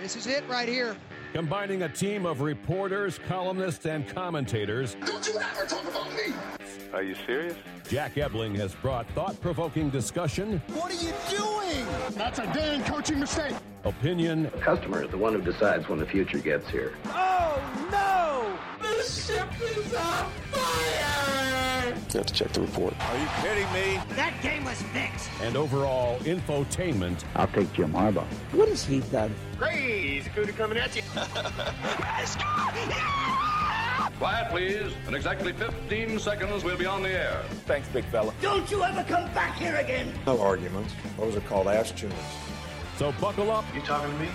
This is it right here. Combining a team of reporters, columnists, and commentators. Don't you ever talk about me! Are you serious? Jack Ebling has brought thought provoking discussion. What are you doing? That's a damn coaching mistake. Opinion. The customer is the one who decides when the future gets here. Oh, no! The ship is on fire! You have to check the report. Are you kidding me? That game was fixed. And overall infotainment. I'll take Jim Harbaugh. What has he done? Crazy cootie coming at you. Quiet, please. In exactly 15 seconds, we'll be on the air. Thanks, big fella. Don't you ever come back here again. No arguments. Those are called ass tunes. So buckle up. You talking to me?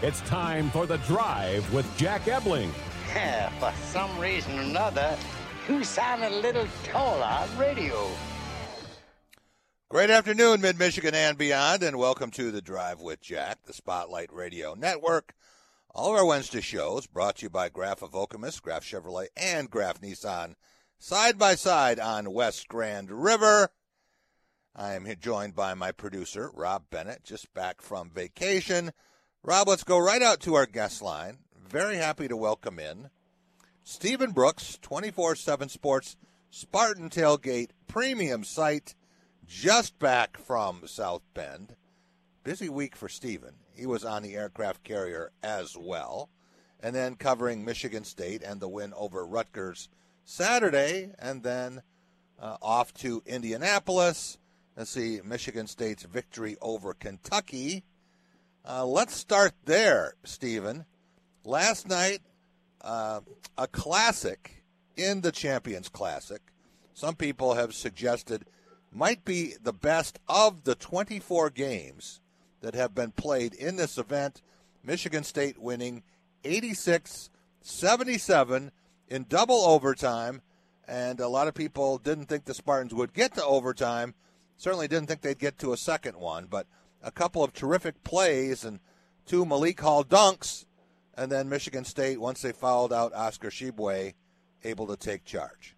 It's time for the drive with Jack Ebling. Yeah, for some reason or another, you sound a little taller on radio. Great afternoon, Mid Michigan and beyond, and welcome to the Drive with Jack, the Spotlight Radio Network. All of our Wednesday shows brought to you by Graff of Okemos, Graff Chevrolet, and Graff Nissan, side by side on West Grand River. I am joined by my producer, Rob Bennett, just back from vacation. Rob, let's go right out to our guest line. Very happy to welcome in Stephen Brooks, 24 7 Sports, Spartan Tailgate Premium Site, just back from South Bend. Busy week for Stephen. He was on the aircraft carrier as well. And then covering Michigan State and the win over Rutgers Saturday, and then uh, off to Indianapolis and see Michigan State's victory over Kentucky. Uh, let's start there, Stephen. Last night, uh, a classic in the Champions Classic. Some people have suggested might be the best of the 24 games that have been played in this event. Michigan State winning 86 77 in double overtime. And a lot of people didn't think the Spartans would get to overtime. Certainly didn't think they'd get to a second one. But a couple of terrific plays and two Malik Hall dunks. And then Michigan State, once they fouled out Oscar Tshiebwe, able to take charge.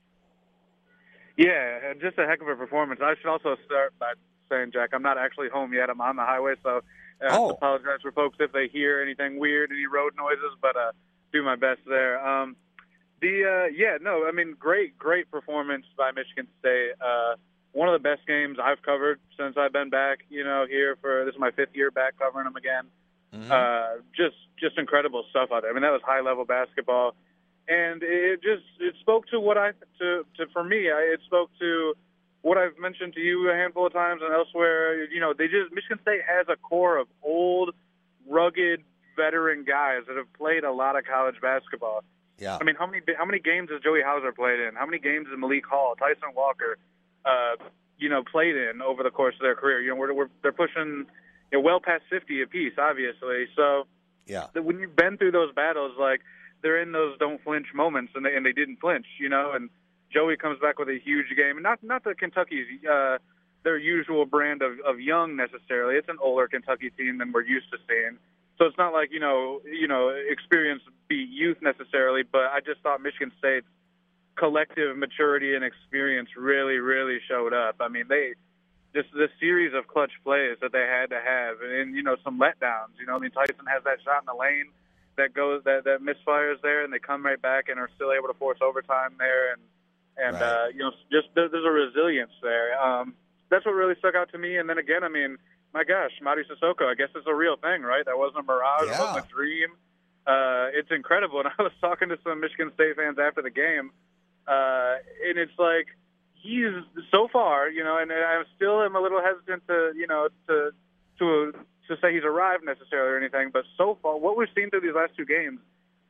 Yeah, just a heck of a performance. I should also start by saying, Jack, I'm not actually home yet. I'm on the highway, so uh, Oh. apologize for folks if they hear anything weird, any road noises, but uh, do my best there. Um, the uh, yeah, no, I mean, great, great performance by Michigan State. Uh, one of the best games I've covered since I've been back. You know, here for this is my fifth year back covering them again. Uh, just just incredible stuff out there. I mean, that was high level basketball, and it just it spoke to what I to to for me. I, it spoke to what I've mentioned to you a handful of times and elsewhere. You know, they just Michigan State has a core of old, rugged veteran guys that have played a lot of college basketball. Yeah. I mean, how many how many games has Joey Hauser played in? How many games has Malik Hall, Tyson Walker, uh, you know, played in over the course of their career? You know, we're, we're they're pushing you know, well past 50 apiece, obviously. So Yeah. when you've been through those battles, like they're in those don't flinch moments, and they and they didn't flinch, you know. And Joey comes back with a huge game, and not not that Kentucky's uh, their usual brand of of young necessarily. It's an older Kentucky team than we're used to seeing. So it's not like you know you know experience beat youth necessarily, but I just thought Michigan State's collective maturity and experience really really showed up. I mean they just this series of clutch plays that they had to have, and you know some letdowns. You know, I mean Tyson has that shot in the lane that goes that that misfires there, and they come right back and are still able to force overtime there, and and Right. uh, you know just there, there's a resilience there. Um, that's what really stuck out to me. And then again, I mean, my gosh, Mady Sissoko, I guess it's a real thing, right? That wasn't a mirage, it wasn't a dream. Uh, it's incredible. And I was talking to some Michigan State fans after the game, uh, and it's like he's so far, you know, and I still am a little hesitant to, you know, to to to say he's arrived necessarily or anything. But so far, what we've seen through these last two games,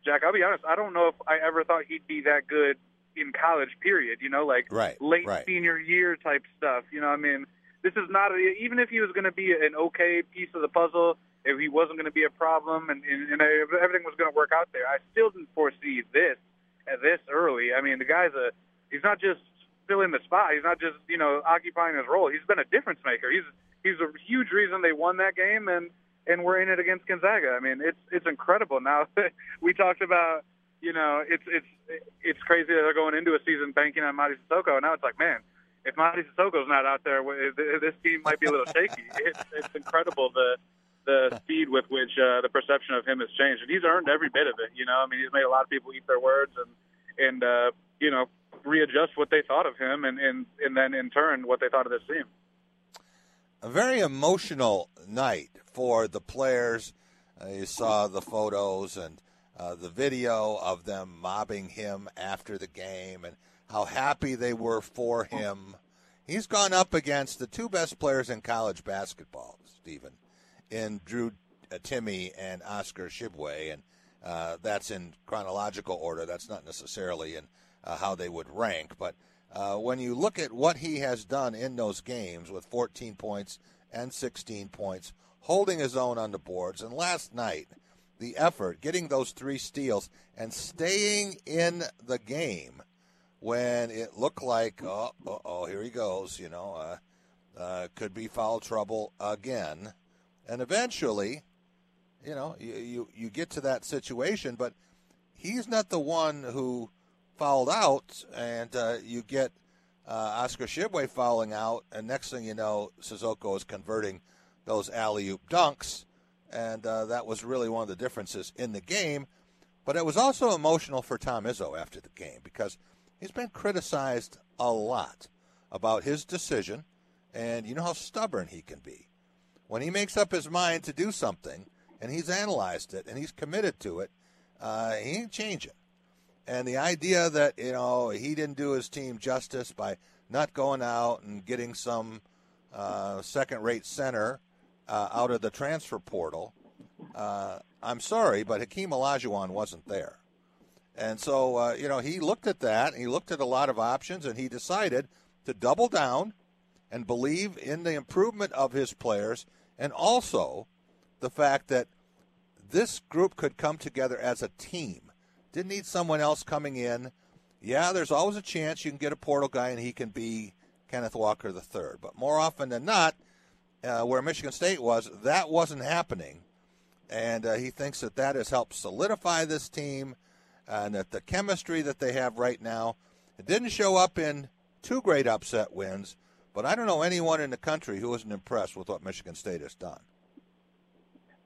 Jack, I'll be honest, I don't know if I ever thought he'd be that good in college. Period. You know, like Right, late right. senior year type stuff. You know, I mean, this is not a, even if he was going to be an okay piece of the puzzle. If he wasn't going to be a problem and, and, and everything was going to work out there, I still didn't foresee this this early. I mean, the guy's a he's not just filling the spot. He's not just you know occupying his role. He's been a difference maker. He's he's a huge reason they won that game and and we're in it against Gonzaga. I mean, it's it's incredible. Now we talked about you know it's it's it's crazy that they're going into a season banking on Mady Sissoko. Now it's like man. If Mady Sissoko's not out there, this team might be a little shaky. It's, it's incredible the the speed with which uh, the perception of him has changed, and he's earned every bit of it. You know, I mean, he's made a lot of people eat their words and and uh, you know readjust what they thought of him, and and and then in turn what they thought of this team. A very emotional night for the players. Uh, you saw the photos and uh, the video of them mobbing him after the game and how happy they were for him. He's gone up against the two best players in college basketball, Stephen, in Drew uh, Timme and Oscar Tshiebwe, and uh, that's in chronological order. That's not necessarily in uh, how they would rank, but uh, when you look at what he has done in those games with 14 points and 16 points, holding his own on the boards, and last night the effort, getting those three steals, and staying in the game when it looked like, oh, oh, here he goes, you know, uh, uh, could be foul trouble again. And eventually, you know, you, you, you get to that situation, but he's not the one who fouled out, and uh, you get uh, Oscar Tshiebwe fouling out, and next thing you know, Sissoko is converting those alley oop dunks and uh, that was really one of the differences in the game. But it was also emotional for Tom Izzo after the game because he's been criticized a lot about his decision, and you know how stubborn he can be. When he makes up his mind to do something, and he's analyzed it, and he's committed to it, uh, he ain't changing. And the idea that you know he didn't do his team justice by not going out and getting some uh, second-rate center uh, out of the transfer portal. Uh, I'm sorry, but Hakeem Olajuwon wasn't there. And so, uh, you know, he looked at that, he looked at a lot of options, and he decided to double down and believe in the improvement of his players and also the fact that this group could come together as a team. Didn't need someone else coming in. Yeah, there's always a chance you can get a portal guy and he can be Kenneth Walker the third. But more often than not, uh, where Michigan State was, that wasn't happening. And uh, he thinks that that has helped solidify this team and that the chemistry that they have right now, it didn't show up in two great upset wins, but I don't know anyone in the country who isn't impressed with what Michigan State has done.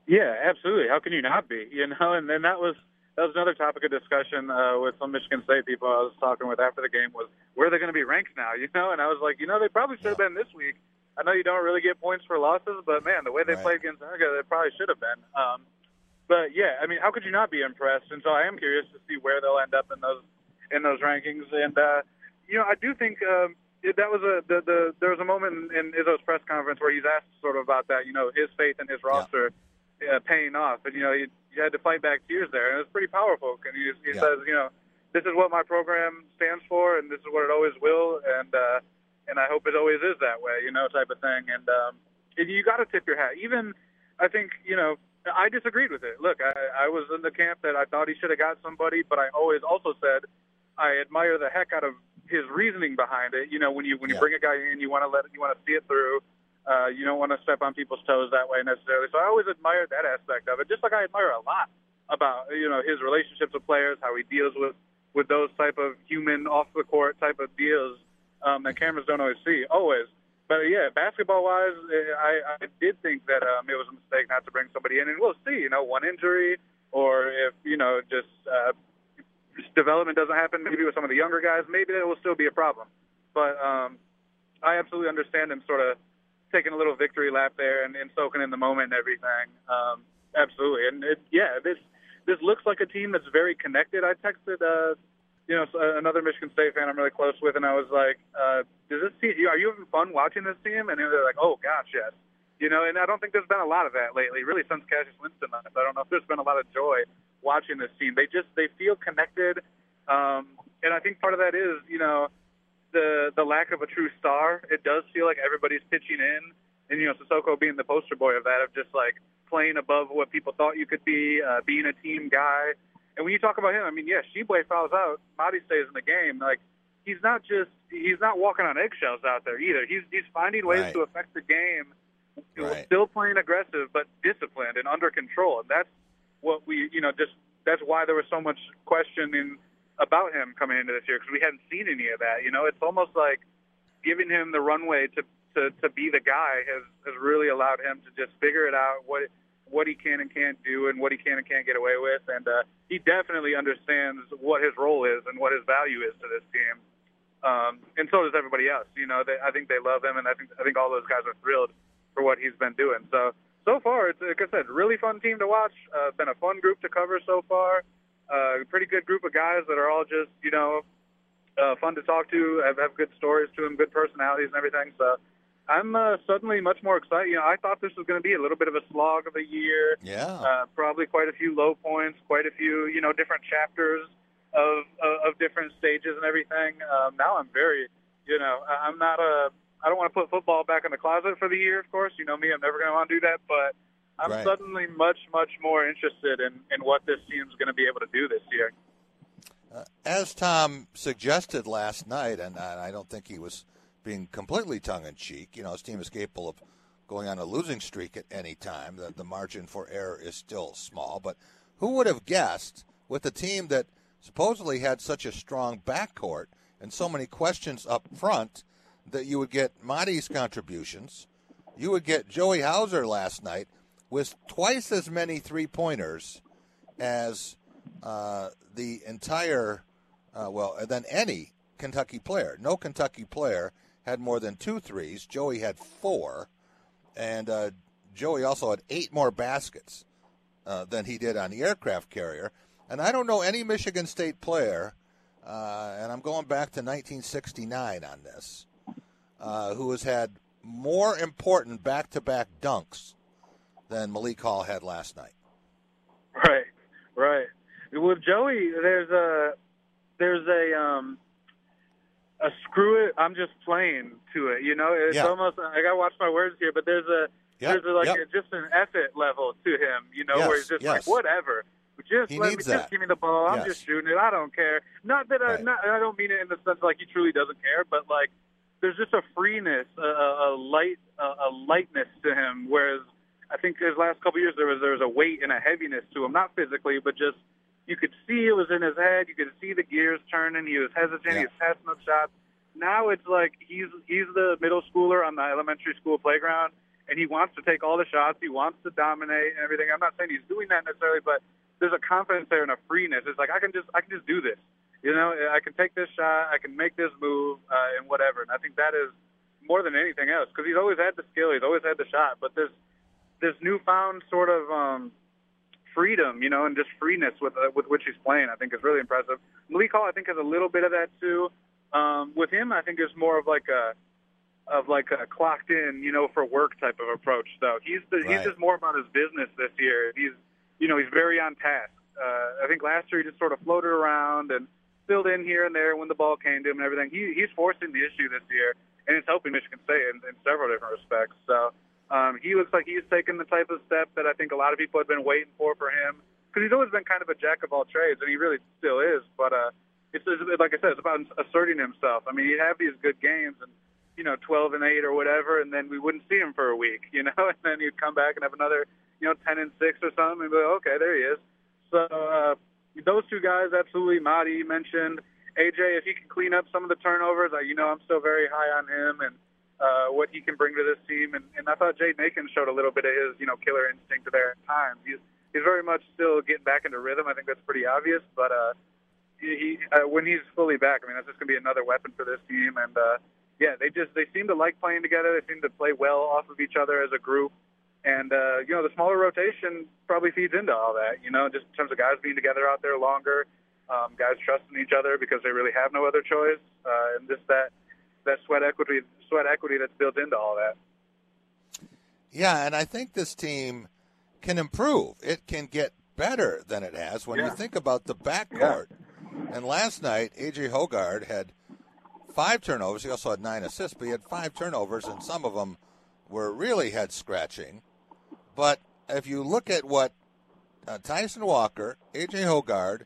Yeah, absolutely. How can you not be? You know, and then that was that was another topic of discussion uh, with some Michigan State people I was talking with after the game was where are they going to be ranked now? You know, and I was like, you know, they probably should have yeah. been this week I know you don't really get points for losses, but man, the way they right. played against Gonzaga, they probably should have been. Um, but yeah, I mean, how could you not be impressed? And so I am curious to see where they'll end up in those in those rankings. And uh, you know, I do think um, it, that was a the, the there was a moment in, in Izzo's press conference where he's asked sort of about that. You know, his faith in his roster yeah. uh, paying off, and you know, he, he had to fight back tears there, and it was pretty powerful. And he, he yeah. says, you know, this is what my program stands for, and this is what it always will, and uh, and I hope it always is that way, you know, type of thing. And um, and you got to tip your hat. Even I think you know I disagreed with it. Look, I, I was in the camp that I thought he should have got somebody, but I always also said I admire the heck out of his reasoning behind it. You know, when you when you yeah. bring a guy in, you want to let you want to see it through. Uh, you don't want to step on people's toes that way necessarily. So I always admired that aspect of it, just like I admire a lot about you know his relationships with players, how he deals with with those type of human off the court type of deals um, that cameras don't always see. Always. But yeah, basketball wise, eh, I, I did think that um, it was a mistake not to bring somebody in, and we'll see. You know, one injury, or if you know just uh, development doesn't happen, maybe with some of the younger guys, maybe that will still be a problem. But um, I absolutely understand him sort of taking a little victory lap there and, and soaking in the moment and everything. Um, absolutely, and it, yeah, this this looks like a team that's very connected. I texted uh, you know, another Michigan State fan I'm really close with, and I was like, uh, "Does this team? Are you having fun watching this team?" And they're like, "Oh gosh, yes." You know, and I don't think there's been a lot of that lately, really, since Cassius Winston left. I don't know if there's been a lot of joy watching this team. They just they feel connected, um, and I think part of that is, you know, the the lack of a true star. It does feel like everybody's pitching in, and you know, Sissoko being the poster boy of that, of just like playing above what people thought you could be, uh, being a team guy. And when you talk about him, I mean, yeah, Tshiebwe fouls out, Mady stays in the game. Like he's not just he's not walking on eggshells out there either. He's he's finding ways right. to affect the game, right. still playing aggressive but disciplined and under control. And that's what we, you know, just that's why there was so much questioning about him coming into this year because we hadn't seen any of that. You know, it's almost like giving him the runway to to to be the guy has has really allowed him to just figure it out what what he can and can't do and what he can and can't get away with. And uh, he definitely understands what his role is and what his value is to this team. Um, and so does everybody else. You know, they, I think they love him, and I think I think all those guys are thrilled for what he's been doing. So so far, it's like I said, really fun team to watch. Uh, been a fun group to cover so far. Uh, pretty good group of guys that are all just you know uh, fun to talk to, have have good stories to them, good personalities and everything. So I'm uh, suddenly much more excited. You know, I thought this was going to be a little bit of a slog of a year. Yeah. Uh, probably quite a few low points, quite a few you know different chapters of of, of different stages and everything. Um, now I'm very, you know, I'm not a. I don't want to put football back in the closet for the year. Of course, you know me. I'm never going to want to do that. But I'm Right. suddenly much, much more interested in in what this team's going to be able to do this year. Uh, as Tom suggested last night, and I I don't think he was being completely tongue in cheek. You know, his team is capable of going on a losing streak at any time. The, the margin for error is still small. But who would have guessed with a team that supposedly had such a strong backcourt and so many questions up front that you would get Mady's contributions? You would get Joey Hauser last night with twice as many three pointers as uh, the entire, uh, well, than any Kentucky player. No Kentucky player had more than two threes. Joey had four, and uh, Joey also had eight more baskets uh, than he did on the aircraft carrier. And I don't know any Michigan State player, uh, and I'm going back to 1969 on this, uh, who has had more important back-to-back dunks than Malik Hall had last night. Right, right. With Joey, there's a there's a um a screw it. I'm just playing to it. You know, it's Yeah. almost I gotta watch my words here, but there's a Yep, there's a, like yep. a, just an effort level to him. You know, Yes, where he's just yes. like whatever. Just He let me that. just give me the ball. I'm Yes. just shooting it. I don't care. Not that I Right. not I don't mean it in the sense like he truly doesn't care, but like there's just a freeness, a, a, a light, a, a lightness to him. Whereas I think his last couple years there was there was a weight and a heaviness to him, not physically, but just you could see it was in his head. You could see the gears turning. He was hesitant. He was passing up shots. Now it's like he's he's the middle schooler on the elementary school playground, and he wants to take all the shots. He wants to dominate and everything. I'm not saying he's doing that necessarily, but there's a confidence there and a freeness. It's like I can just I can just do this. You know, I can take this shot. I can make this move uh, and whatever. And I think that is more than anything else because he's always had the skill. He's always had the shot, but there's this newfound sort of um, freedom, you know, and just freeness with uh, with which he's playing. I think is really impressive. Malik Hall, I think, has a little bit of that too. Um, with him, I think it's more of like a of like a clocked in, you know, for work type of approach. Though he's the, Right. he's just more about his business this year. He's you know he's very on task. Uh, I think last year he just sort of floated around and filled in here and there when the ball came to him and everything. He, he's forcing the issue this year, and it's helping Michigan State in, in several different respects. So um, he looks like he's taken the type of step that I think a lot of people have been waiting for for him because he's always been kind of a jack of all trades, and he really still is. But uh, it's, it's like I said, it's about asserting himself. I mean, he'd have these good games and you know, 12 and 8 or whatever, and then we wouldn't see him for a week, you know, and then he'd come back and have another, you know, 10 and 6 or something, and be like, okay, there he is. So uh, those two guys, absolutely. Mady you mentioned. AJ, if he can clean up some of the turnovers, uh, you know, I'm still very high on him and uh, what he can bring to this team. And, and I thought Jaden Akins showed a little bit of his, you know, killer instinct there at times. He's he's very much still getting back into rhythm. I think that's pretty obvious. But uh, he, he uh, when he's fully back, I mean, that's just going to be another weapon for this team. And uh, yeah, they just they seem to like playing together. They seem to play well off of each other as a group. And uh, you know, the smaller rotation probably feeds into all that. You know, just in terms of guys being together out there longer, um, guys trusting each other because they really have no other choice, uh, and just that that sweat equity, sweat equity that's built into all that. Yeah, and I think this team can improve. It can get better than it has when you think about the backcourt. And last night, AJ Hoggard had five turnovers. He also had nine assists, but he had five turnovers, and some of them were really head scratching. But if you look at what uh, Tyson Walker, AJ Hoggard,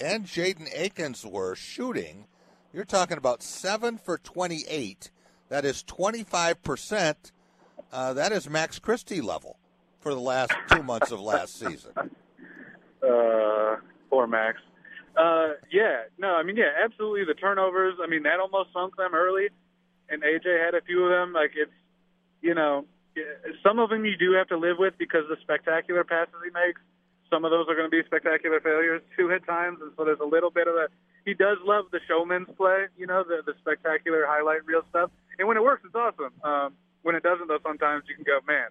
and Jaden Akins were shooting, you're talking about seven for 28. That is 25%. Uh, that is Max Christie level for the last two months of last season. Uh, poor Max. Uh, yeah, no, I mean, yeah, absolutely. The turnovers, I mean, that almost sunk them early, and AJ had a few of them. Like it's, you know, some of them you do have to live with because of the spectacular passes he makes. Some of those are going to be spectacular failures too at times, and so there's a little bit of a. He does love the showman's play, you know, the the spectacular highlight reel stuff. And when it works, it's awesome. Um, when it doesn't, though, sometimes you can go, man.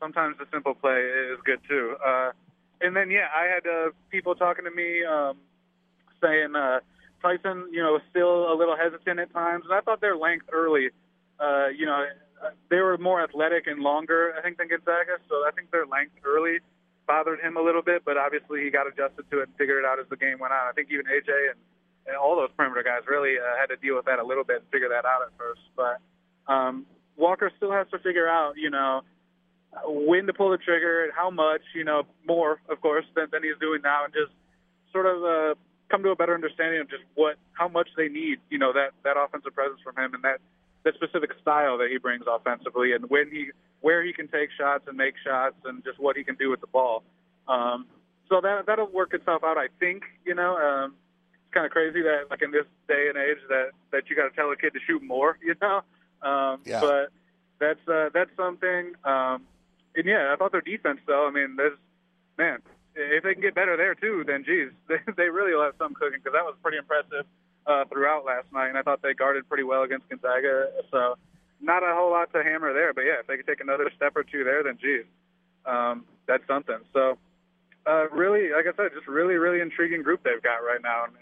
Sometimes the simple play is good too. Uh, and then yeah, I had uh, people talking to me um, saying uh, Tyson, you know, still a little hesitant at times, and I thought their length early, uh, you know, they were more athletic and longer, I think, than Gonzaga. So I think their length early bothered him a little bit, but obviously he got adjusted to it and figured it out as the game went on. I think even AJ and, and all those perimeter guys really uh, had to deal with that a little bit and figure that out at first. But um, Walker still has to figure out, you know, when to pull the trigger and how much, you know, more, of course, than, than he's doing now, and just sort of uh, come to a better understanding of just what, how much they need, you know, that that offensive presence from him and that that specific style that he brings offensively, and when he, where he can take shots and make shots, and just what he can do with the ball. Um, so that that'll work itself out, I think. You know, um, it's kind of crazy that like in this day and age that that you got to tell a kid to shoot more. You know, um, Yeah. but that's uh, that's something. Um, and yeah, I thought their defense though. I mean, there's man, if they can get better there too, then geez, they, they really will have some cooking because that was pretty impressive uh, throughout last night, and I thought they guarded pretty well against Gonzaga. So not a whole lot to hammer there, but yeah, if they could take another step or two there, then geez, um, that's something. So uh, really, like I said, just really, really intriguing group they've got right now, and,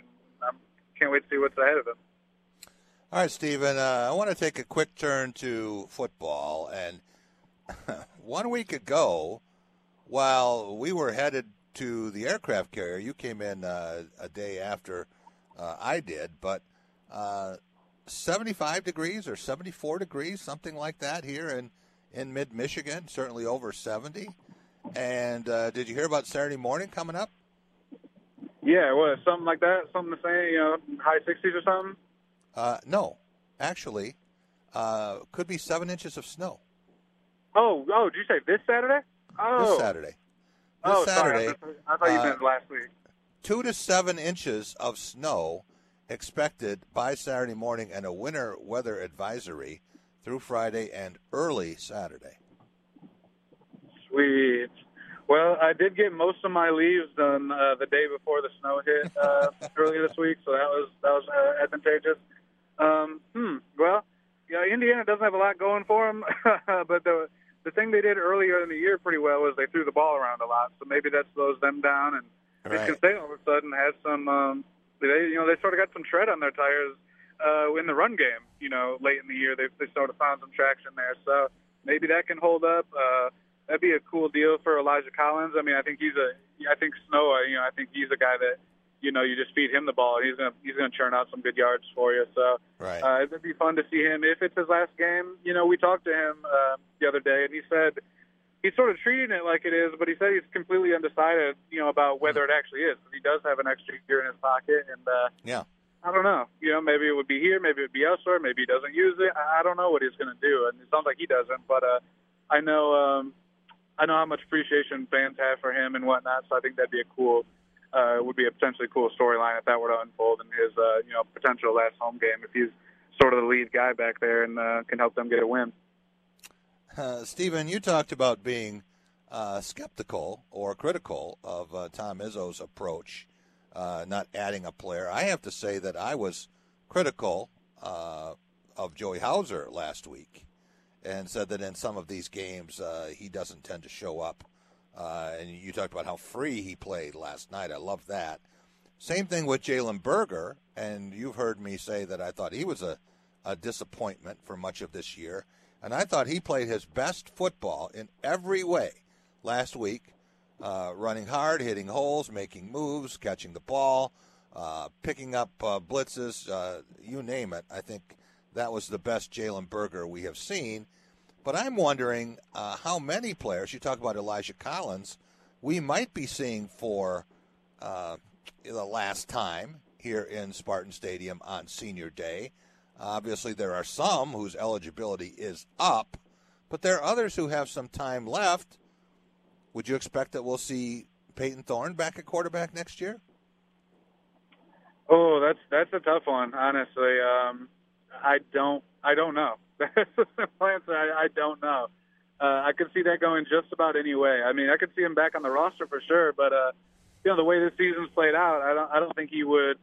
I can't wait to see what's ahead of them. All right, Stephen, uh, I want to take a quick turn to football. And one week ago, while we were headed to the aircraft carrier, you came in uh, a day after uh, I did, but uh, 75 degrees or 74 degrees, something like that here in, in mid Michigan, certainly over 70. And uh, did you hear about Saturday morning coming up? Yeah, what something like that, something to say, you know, high 60s or something. Uh, no, actually, uh, could be seven inches of snow Oh, oh, did you say this Saturday? Oh, this Saturday. This oh, Saturday, sorry. I thought you uh, meant last week. two to seven inches of snow expected by Saturday morning, and a winter weather advisory through Friday and early Saturday. Sweet. Well, I did get most of my leaves done uh, the day before the snow hit uh, earlier this week, so that was that was uh, advantageous. Um, hmm. Well, yeah, Indiana doesn't have a lot going for them, but the the thing they did earlier in the year pretty well was they threw the ball around a lot, so maybe that slows them down. And Right. Michigan State all of a sudden has some, um, they you know they sort of got some tread on their tires uh, in the run game. You know, late in the year they they sort of found some traction there, so maybe that can hold up. Uh, that'd be a cool deal for Elijah Collins. I mean, I think he's a, I think Snow, you know, I think he's a guy that, you know, you just feed him the ball, he's gonna he's gonna churn out some good yards for you. So Right. uh, it'd be fun to see him if it's his last game. You know, we talked to him uh, the other day, and he said he's sort of treating it like it is, but he said he's completely undecided, you know, about whether it actually is. He does have an extra year in his pocket, and uh, Yeah. I don't know. You know, maybe it would be here, maybe it would be elsewhere, maybe he doesn't use it. I don't know what he's going to do, and it sounds like he doesn't. But uh, I know, um, I know how much appreciation fans have for him and whatnot. So I think that'd be a cool, uh, would be a potentially cool storyline if that were to unfold in his, uh, you know, potential last home game if he's sort of the lead guy back there and uh, can help them get a win. Uh, Stephen, you talked about being uh, skeptical or critical of uh, Tom Izzo's approach, uh, not adding a player. I have to say that I was critical uh, of Joey Hauser last week and said that in some of these games he doesn't tend to show up. And you talked about how free he played last night. I love that. Same thing with Jalen Berger, and you've heard me say that I thought he was a, a disappointment for much of this year. And I thought he played his best football in every way last week, uh, running hard, hitting holes, making moves, catching the ball, uh, picking up uh, blitzes, uh, you name it. I think that was the best Jalen Berger we have seen. But I'm wondering uh, how many players, you talk about Elijah Collins, we might be seeing for uh, the last time here in Spartan Stadium on Senior Day. Obviously, there are some whose eligibility is up, but there are others who have some time left. Would you expect that we'll see Payton Thorne back at quarterback next year? Oh, that's that's a tough one, honestly. Um, I don't I don't know. That's answer. I, I don't know. uh, I could see that going just about any way. I mean, I could see him back on the roster for sure, but uh, you know, the way this season's played out, I don't, I don't think he would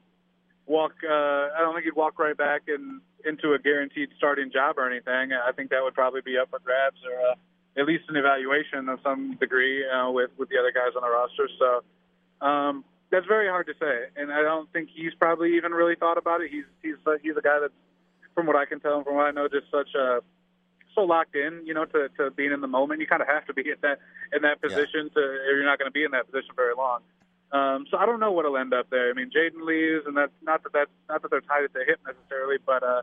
walk. Uh, I don't think he'd walk right back in, into a guaranteed starting job or anything. I think that would probably be up for grabs or uh, at least an evaluation of some degree uh, with with the other guys on the roster. So um, that's very hard to say, and I don't think he's probably even really thought about it. He's he's uh, he's a guy that's, from what I can tell and from what I know, just such a so locked in, you know, to, to being in the moment. You kind of have to be in that in that position yeah. to, or you're not going to be in that position very long. Um, so I don't know what'll end up there. I mean, Jaden leaves, and that's not that that's not that they're tied at the hip necessarily, but uh,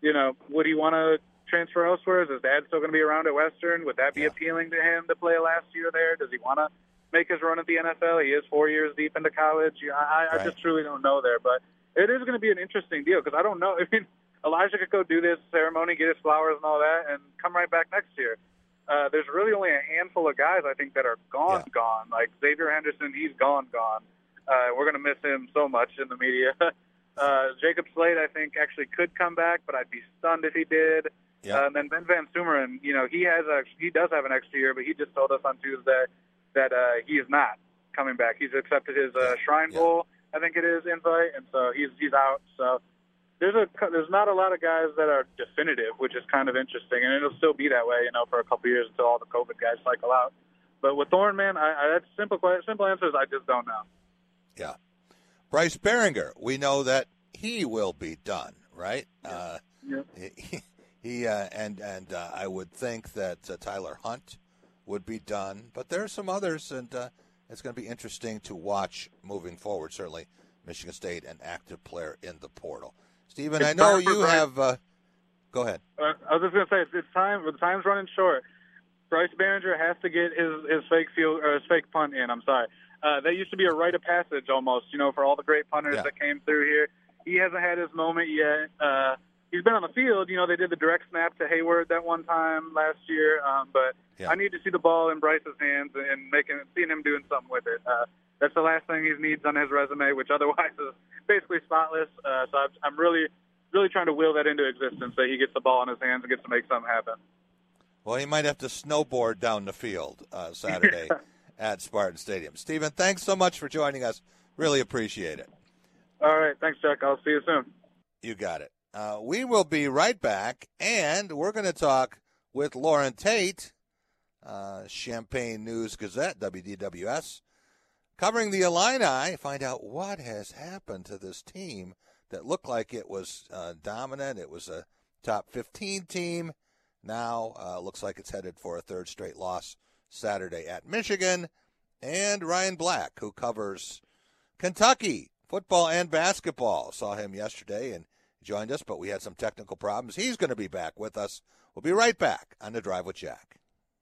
you know, would he want to transfer elsewhere? Is his dad still going to be around at Western? Would that be yeah. appealing to him to play last year there? Does he want to make his run at the NFL? He is four years deep into college. I, I right. just truly don't know there, but it is going to be an interesting deal because I don't know. I mean, Elijah could go do this ceremony, get his flowers and all that, and come right back next year. Uh, there's really only a handful of guys I think that are gone, yeah. gone. Like Xavier Henderson, he's gone, gone. Uh, we're going to miss him so much in the media. uh, Jacob Slade, I think, actually could come back, but I'd be stunned if he did. Yeah. Uh, and then Ben Van Sumeren, you know, he has a he does have an extra year, but he just told us on Tuesday that uh, he is not coming back. He's accepted his uh, Shrine Bowl. I think it is, invite, and so he's he's out. So there's a there's not a lot of guys that are definitive, which is kind of interesting, and it'll still be that way, you know, for a couple of years until all the COVID guys cycle out. But with Thorne, man, I, I, that's simple. Simple answer is I just don't know. Yeah, Bryce Baringer, we know that he will be done, right? Yeah. Uh, yeah. He, he uh, and and uh, I would think that uh, Tyler Hunt would be done, but there are some others, and uh, it's going to be interesting to watch moving forward. Certainly, Michigan State, an active player in the portal. Stephen, I know you Bryce. have. Uh, go ahead. Uh, I was just going to say it's, it's time. The time's running short. Bryce Baringer has to get his his fake field or his fake punt in. I'm sorry. Uh, that used to be a rite of passage almost, you know, for all the great punters yeah. that came through here. He hasn't had his moment yet. Uh, he's been on the field. You know, they did the direct snap to Hayward that one time last year, um, but yeah. I need to see the ball in Bryce's hands and making seeing him doing something with it. Uh, that's the last thing he needs on his resume, which otherwise is basically spotless. Uh, so I'm, I'm really, really trying to will that into existence that he gets the ball in his hands and gets to make something happen. Well, he might have to snowboard down the field uh, Saturday at Spartan Stadium. Stephen, thanks so much for joining us. Really appreciate it. All right. Thanks, Chuck. I'll see you soon. You got it. Uh, we will be right back, and we're going to talk with Loren Tate, uh, Champaign News Gazette, WDWS, covering the Illini, find out what has happened to this team that looked like it was uh, dominant. It was a top 15 team. Now uh, looks like it's headed for a third straight loss Saturday at Michigan. And Ryan Black, who covers Kentucky football and basketball, saw him yesterday and joined us, but we had some technical problems. He's going to be back with us. We'll be right back on the Drive with Jack.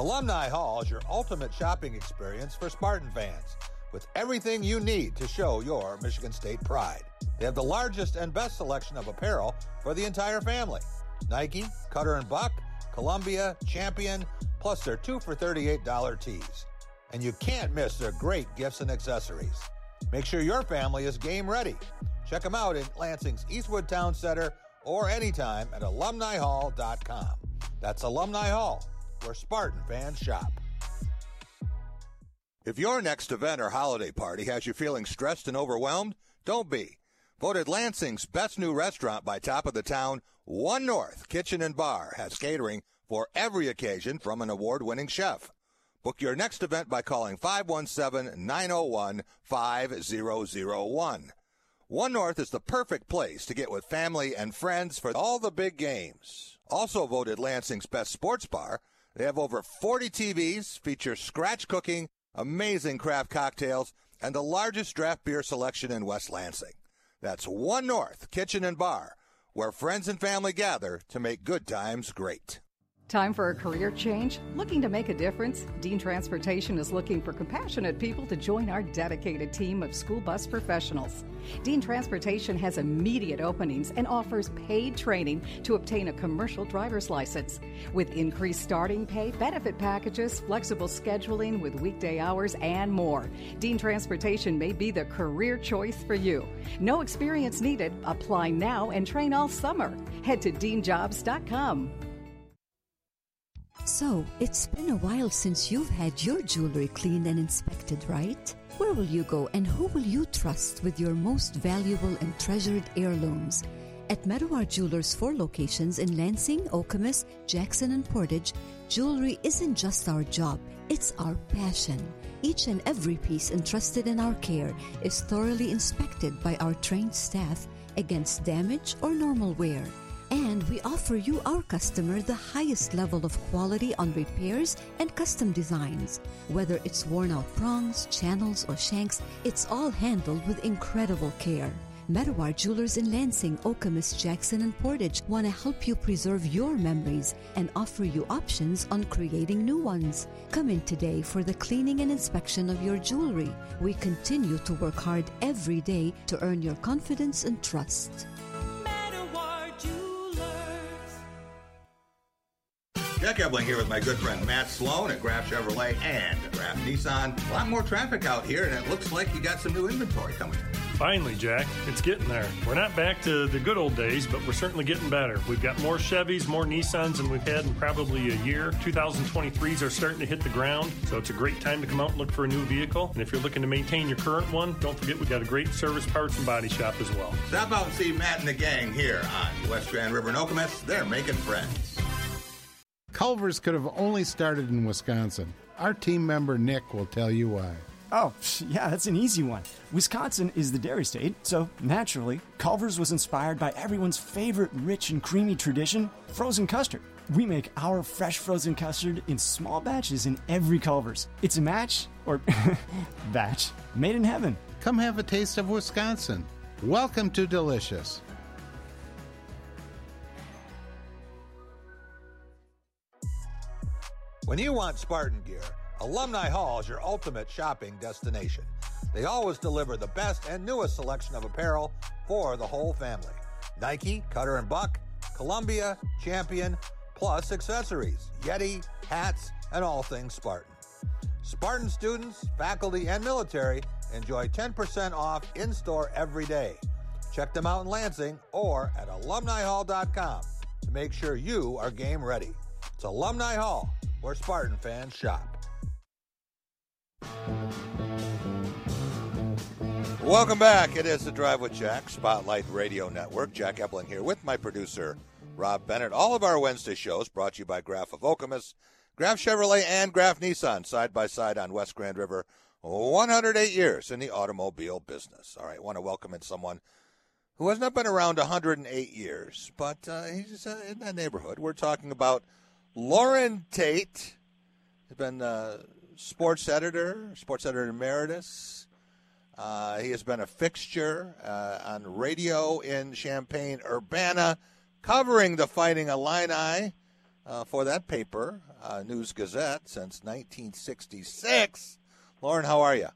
Alumni Hall is your ultimate shopping experience for Spartan fans, with everything you need to show your Michigan State pride. They have the largest and best selection of apparel for the entire family Nike, Cutter and Buck, Columbia, Champion, plus their 2 for $38 tees. And you can't miss their great gifts and accessories. Make sure your family is game ready. Check them out in Lansing's Eastwood Town Center or anytime at alumnihall.com. That's Alumni Hall where Spartan fans shop. If your next event or holiday party has you feeling stressed and overwhelmed, don't be. Voted Lansing's best new restaurant by Top of the Town, One North Kitchen and Bar has catering for every occasion from an award winning chef. Book your next event by calling 517 901 5001. One North is the perfect place to get with family and friends for all the big games. Also voted Lansing's best sports bar, they have over 40 TVs, feature scratch cooking, amazing craft cocktails, and the largest draft beer selection in West Lansing. That's One North Kitchen and Bar, where friends and family gather to make good times great. Time for a career change? Looking to make a difference? Dean Transportation is looking for compassionate people to join our dedicated team of school bus professionals. Dean Transportation has immediate openings and offers paid training to obtain a commercial driver's license. With increased starting pay, benefit packages, flexible scheduling with weekday hours, and more, Dean Transportation may be the career choice for you. No experience needed. Apply now and train all summer. Head to deanjobs.com. So, it's been a while since you've had your jewelry cleaned and inspected, right? Where will you go and who will you trust with your most valuable and treasured heirlooms? At Medawar Jewelers' four locations in Lansing, Okemos, Jackson, and Portage, jewelry isn't just our job, it's our passion. Each and every piece entrusted in our care is thoroughly inspected by our trained staff against damage or normal wear. And we offer you, our customer, the highest level of quality on repairs and custom designs. Whether it's worn out prongs, channels, or shanks, it's all handled with incredible care. Medawar Jewelers in Lansing, Okemos, Jackson, and Portage want to help you preserve your memories and offer you options on creating new ones. Come in today for the cleaning and inspection of your jewelry. We continue to work hard every day to earn your confidence and trust. Jack Ebling here with my good friend Matt Sloan at Graff Chevrolet and Graff Nissan. A lot more traffic out here, and it looks like you got some new inventory coming in. Finally, Jack, it's getting there. We're not back to the good old days, but we're certainly getting better. We've got more Chevys, more Nissans than we've had in probably a year. 2023s are starting to hit the ground, so it's a great time to come out and look for a new vehicle. And if you're looking to maintain your current one, don't forget we've got a great service parts and body shop as well. Stop out and see Matt and the gang here on West Grand River and Okemos. They're making friends. Culver's could have only started in Wisconsin. Our team member Nick will tell you why. Oh, yeah, that's an easy one. Wisconsin is the dairy state, so naturally, Culver's was inspired by everyone's favorite rich and creamy tradition frozen custard. We make our fresh frozen custard in small batches in every Culver's. It's a match, or batch, made in heaven. Come have a taste of Wisconsin. Welcome to Delicious. When you want Spartan gear, Alumni Hall is your ultimate shopping destination. They always deliver the best and newest selection of apparel for the whole family. Nike, Cutter and Buck, Columbia, Champion, plus accessories, Yeti, hats, and all things Spartan. Spartan students, faculty, and military enjoy 10% off in store every day. Check them out in Lansing or at alumnihall.com to make sure you are game ready. It's Alumni Hall, where Spartan fans shop. Welcome back. It is the Drive with Jack, Spotlight Radio Network. Jack Ebling here with my producer, Rob Bennett. All of our Wednesday shows brought to you by Graff of Okemos, Graff Chevrolet, and Graff Nissan, side by side on West Grand River. 108 years in the automobile business. All right, want to welcome in someone who has not been around 108 years, but uh, he's uh, in that neighborhood. We're talking about Loren Tate. He's been uh, sports editor, sports editor emeritus. Uh, he has been a fixture uh, on radio in Champaign Urbana, covering the Fighting Illini uh, for that paper, uh, News Gazette, since 1966. Loren, how are you?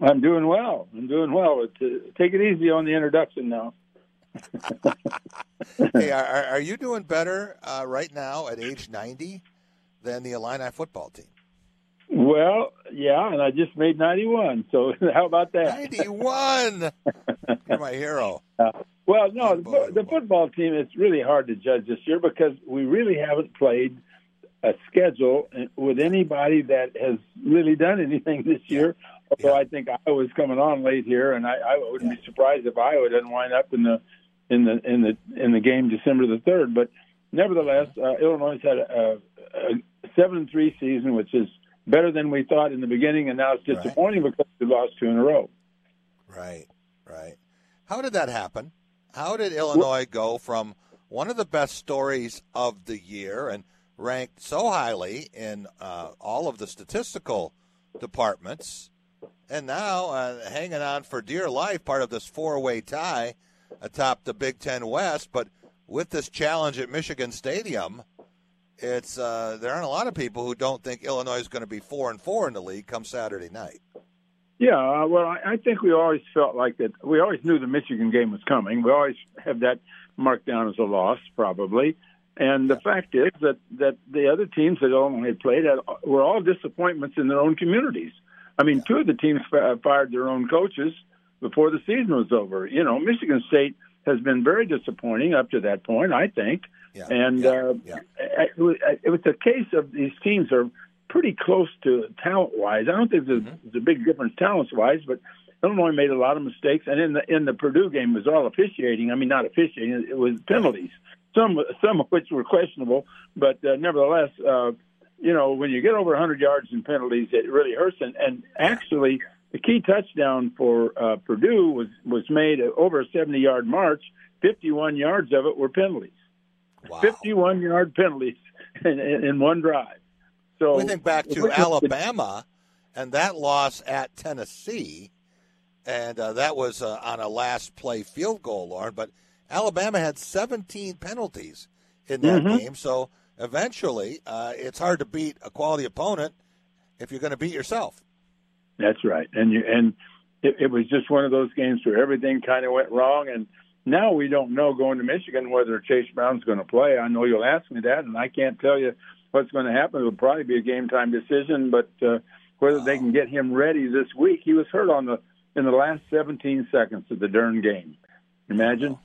I'm doing well. I'm doing well. take it easy on the introduction now. Hey, are, are, you doing better uh, right now at age 90 than the Illini football team? Well, yeah, and I just made 91. So how about that? 91. You're my hero. Uh, well, no, the, the football team. It's really hard to judge this year because we really haven't played a schedule with anybody that has really done anything this year. Although yeah. I think Iowa's coming on late here, and I, I wouldn't yeah. be surprised if Iowa doesn't wind up in the in the in the in the game December the third. But nevertheless, uh, Illinois had a, a seven three season, which is better than we thought in the beginning, and now it's disappointing right. because we lost two in a row. Right, right. How did that happen? How did Illinois go from one of the best stories of the year and ranked so highly in uh, all of the statistical departments, and now uh, hanging on for dear life, part of this four-way tie atop the Big Ten West, but with this challenge at Michigan Stadium, it's uh, there aren't a lot of people who don't think Illinois is going to be four and four in the league come Saturday night. Yeah, uh, well, I, I think we always felt like that. We always knew the Michigan game was coming. We always have that marked down as a loss, probably. And the fact is that that the other teams that Illinois had played had, were all disappointments in their own communities. I mean, two of the teams fired their own coaches before the season was over. You know, Michigan State has been very disappointing up to that point, I think. Yeah. And yeah. Uh, yeah. It, was, a case of these teams are pretty close to talent wise. I don't think there's, mm-hmm. there's a big difference talent wise, but Illinois made a lot of mistakes. And in the in the Purdue game, it was all officiating. I mean, not officiating; it was penalties. Some some of which were questionable, but uh, nevertheless, uh, you know, when you get over 100 yards in penalties, it really hurts. And, and actually, the key touchdown for uh, Purdue was was made over a 70 yard march. 51 yards of it were penalties. Wow. 51 yard penalties in, in, in one drive. So we think back to Alabama and that loss at Tennessee, and uh, that was uh, on a last play field goal, Loren. But Alabama had 17 penalties in that mm-hmm. game, so eventually uh, it's hard to beat a quality opponent if you're going to beat yourself. That's right, and you and it, it was just one of those games where everything kind of went wrong, and now we don't know going to Michigan whether Chase Brown's going to play. I know you'll ask me that, and I can't tell you what's going to happen. It'll probably be a game time decision, but uh, whether they can get him ready this week, he was hurt on the in the last 17 seconds of the Dern game. Imagine.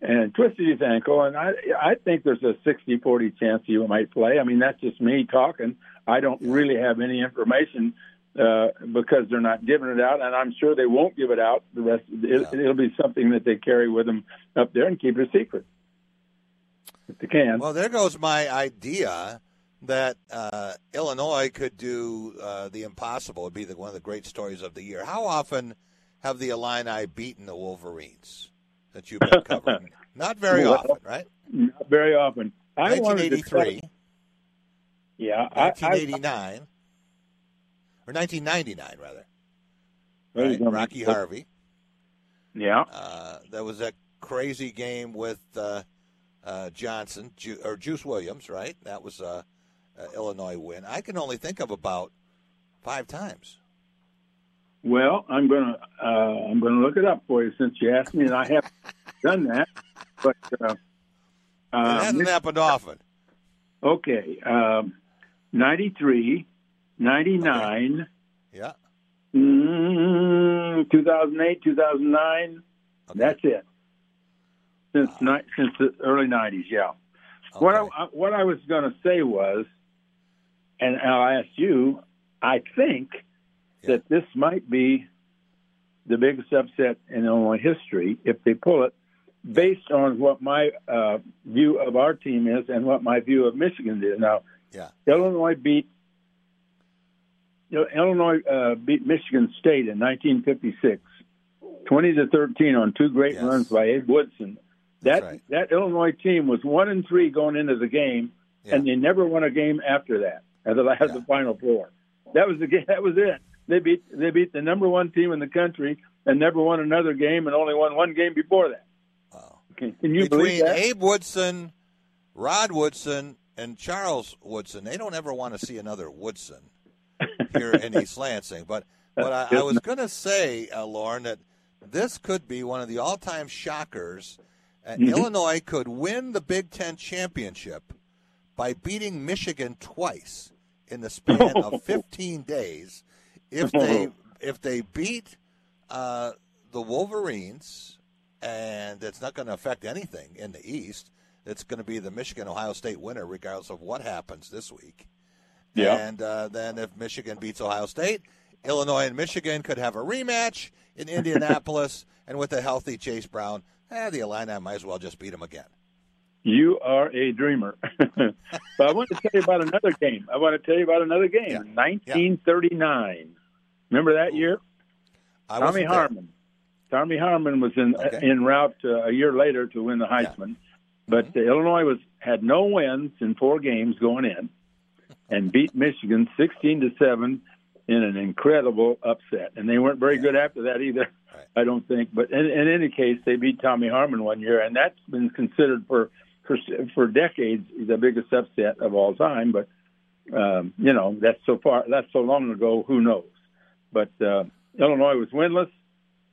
And twisted his ankle, and I I think there's a 60-40 chance he might play. I mean, that's just me talking. I don't really have any information uh, because they're not giving it out, and I'm sure they won't give it out. The rest, it, will be something that they carry with them up there and keep it a secret if they can. Well, there goes my idea that uh, Illinois could do uh, the impossible. Would be the, one of the great stories of the year. How often have the Illini beaten the Wolverines that you've been covering? not very well, often, right? Not very often. I 1983. Yeah, 1989. I, I, or 1999 rather. Right? Rocky Harvey. Yeah. Uh, there was that crazy game with uh, uh, Johnson Ju- or Juice Williams, right? That was a, a Illinois win. I can only think of about five times. Well, I'm gonna uh, I'm gonna look it up for you since you asked me, and I haven't done that. But uh, it hasn't happened often. Okay, um, 93, 99. Okay. Yeah. Mm, 2008, 2009. Okay. That's it. Since uh, ni- since the early 90s, yeah. Okay. What I what I was going to say was, and I'll ask you. I think yeah. that this might be the biggest upset in Illinois history if they pull it, based on what my uh, view of our team is and what my view of Michigan is. Now, yeah. Illinois beat Illinois uh, beat Michigan State in 1956, 20 to 13 on two great yes. runs by Abe Woodson. That right. that Illinois team was one and three going into the game, yeah. and they never won a game after that at the yeah. the Final Four. That was the game. That was it. They beat they beat the number one team in the country and never won another game, and only won one game before that. Wow. Can, can you Between believe that? Abe Woodson, Rod Woodson, and Charles Woodson, they don't ever want to see another Woodson here in East Lansing. But but I, I was going to say, uh, Loren, that this could be one of the all-time shockers. Uh, Mm-hmm. Illinois could win the Big Ten championship by beating Michigan twice in the span of 15 days. If they if they beat uh, the Wolverines, and it's not going to affect anything in the East. It's going to be the Michigan Ohio State winner, regardless of what happens this week. Yeah. And uh, then if Michigan beats Ohio State, Illinois and Michigan could have a rematch in Indianapolis. and with a healthy Chase Brown, eh, the Illini might as well just beat them again. You are a dreamer. but I want to tell you about another game. I want to tell you about another game. Yeah. 1939. Remember that year? I Tommy wasn't there. Harmon. Tommy Harmon was in Okay. en route uh, a year later to win the Heisman, but Mm-hmm. uh, Illinois was had no wins in four games going in, and beat Michigan 16 to seven in an incredible upset. And they weren't very good after that either, Right. I don't think. But in, in any case, they beat Tommy Harmon one year, and that's been considered for for for decades the biggest upset of all time. But um, you know that's so far that's so long ago. Who knows? But uh, Illinois was winless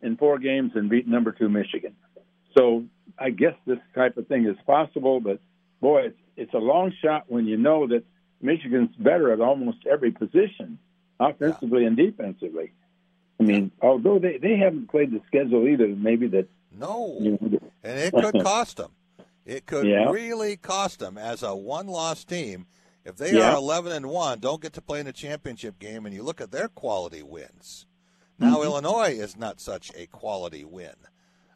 in four games and beat number two Michigan. So I guess this type of thing is possible. But boy, it's it's a long shot when you know that Michigan's better at almost every position, offensively yeah. and defensively. I mean, although they, they haven't played the schedule either, maybe that. No, you know, and it could cost them. It could yeah. really cost them as a one-loss team if they yeah. are 11 and one. Don't get to play in a championship game, and you look at their quality wins. Now mm-hmm. Illinois is not such a quality win.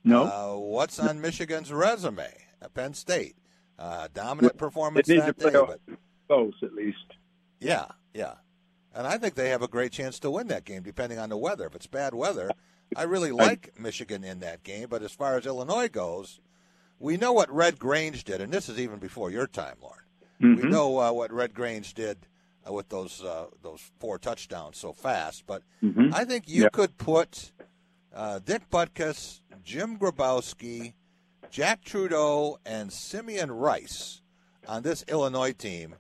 No. Uh, what's on Michigan's resume? Uh, Penn State, uh, dominant performance that day, but close at least. Yeah, yeah. And I think they have a great chance to win that game, depending on the weather. If it's bad weather, I really like I, Michigan in that game. But as far as Illinois goes, we know what Red Grange did, and this is even before your time, Loren. Mm-hmm. We know uh, what Red Grange did uh, with those uh, those four touchdowns so fast. But mm-hmm. I think you could put uh, Dick Butkus, Jim Grabowski, Jack Trudeau, and Simeon Rice on this Illinois team.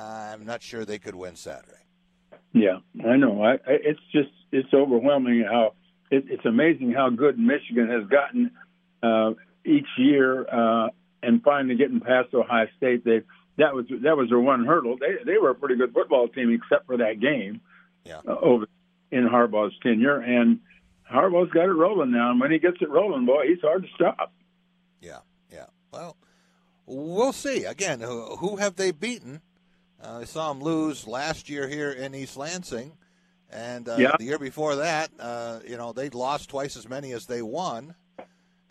I'm not sure they could win Saturday. Yeah, I know. I, I it's just it's overwhelming how it, it's amazing how good Michigan has gotten uh, each year, uh, and finally getting past Ohio State. They that was that was their one hurdle. They they were a pretty good football team except for that game yeah. uh, over in Harbaugh's tenure, and Harbaugh's got it rolling now. And when he gets it rolling, boy, he's hard to stop. Yeah, yeah. Well, we'll see. Again, who, who have they beaten? Uh, I saw them lose last year here in East Lansing, and uh, yeah. the year before that, uh, you know, they lost twice as many as they won.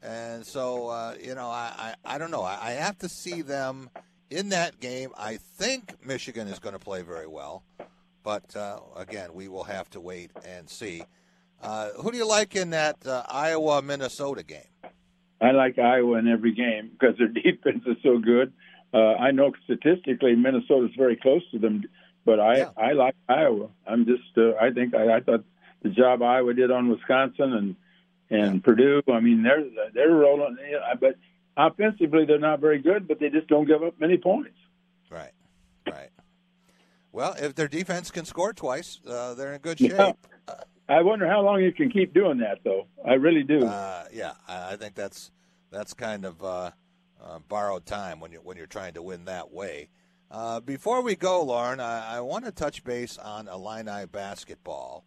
And so, uh, you know, I, I, I don't know. I, I have to see them in that game. I think Michigan is going to play very well, but uh, again, we will have to wait and see. Uh, who do you like in that uh, Iowa Minnesota game? I like Iowa in every game because their defense is so good. Uh, I know statistically Minnesota's very close to them, but I yeah. I like Iowa. I'm just uh, I think I, I thought the job Iowa did on Wisconsin and and yeah. Purdue. I mean they're they're rolling, but offensively they're not very good, but they just don't give up many points. Right, right. Well, if their defense can score twice, uh, they're in good shape. Yeah. I wonder how long you can keep doing that, though. I really do. Uh, yeah, I think that's that's kind of uh, uh, borrowed time when you when you're trying to win that way. Uh, before we go, Loren, I, I, want to touch base on Illini basketball,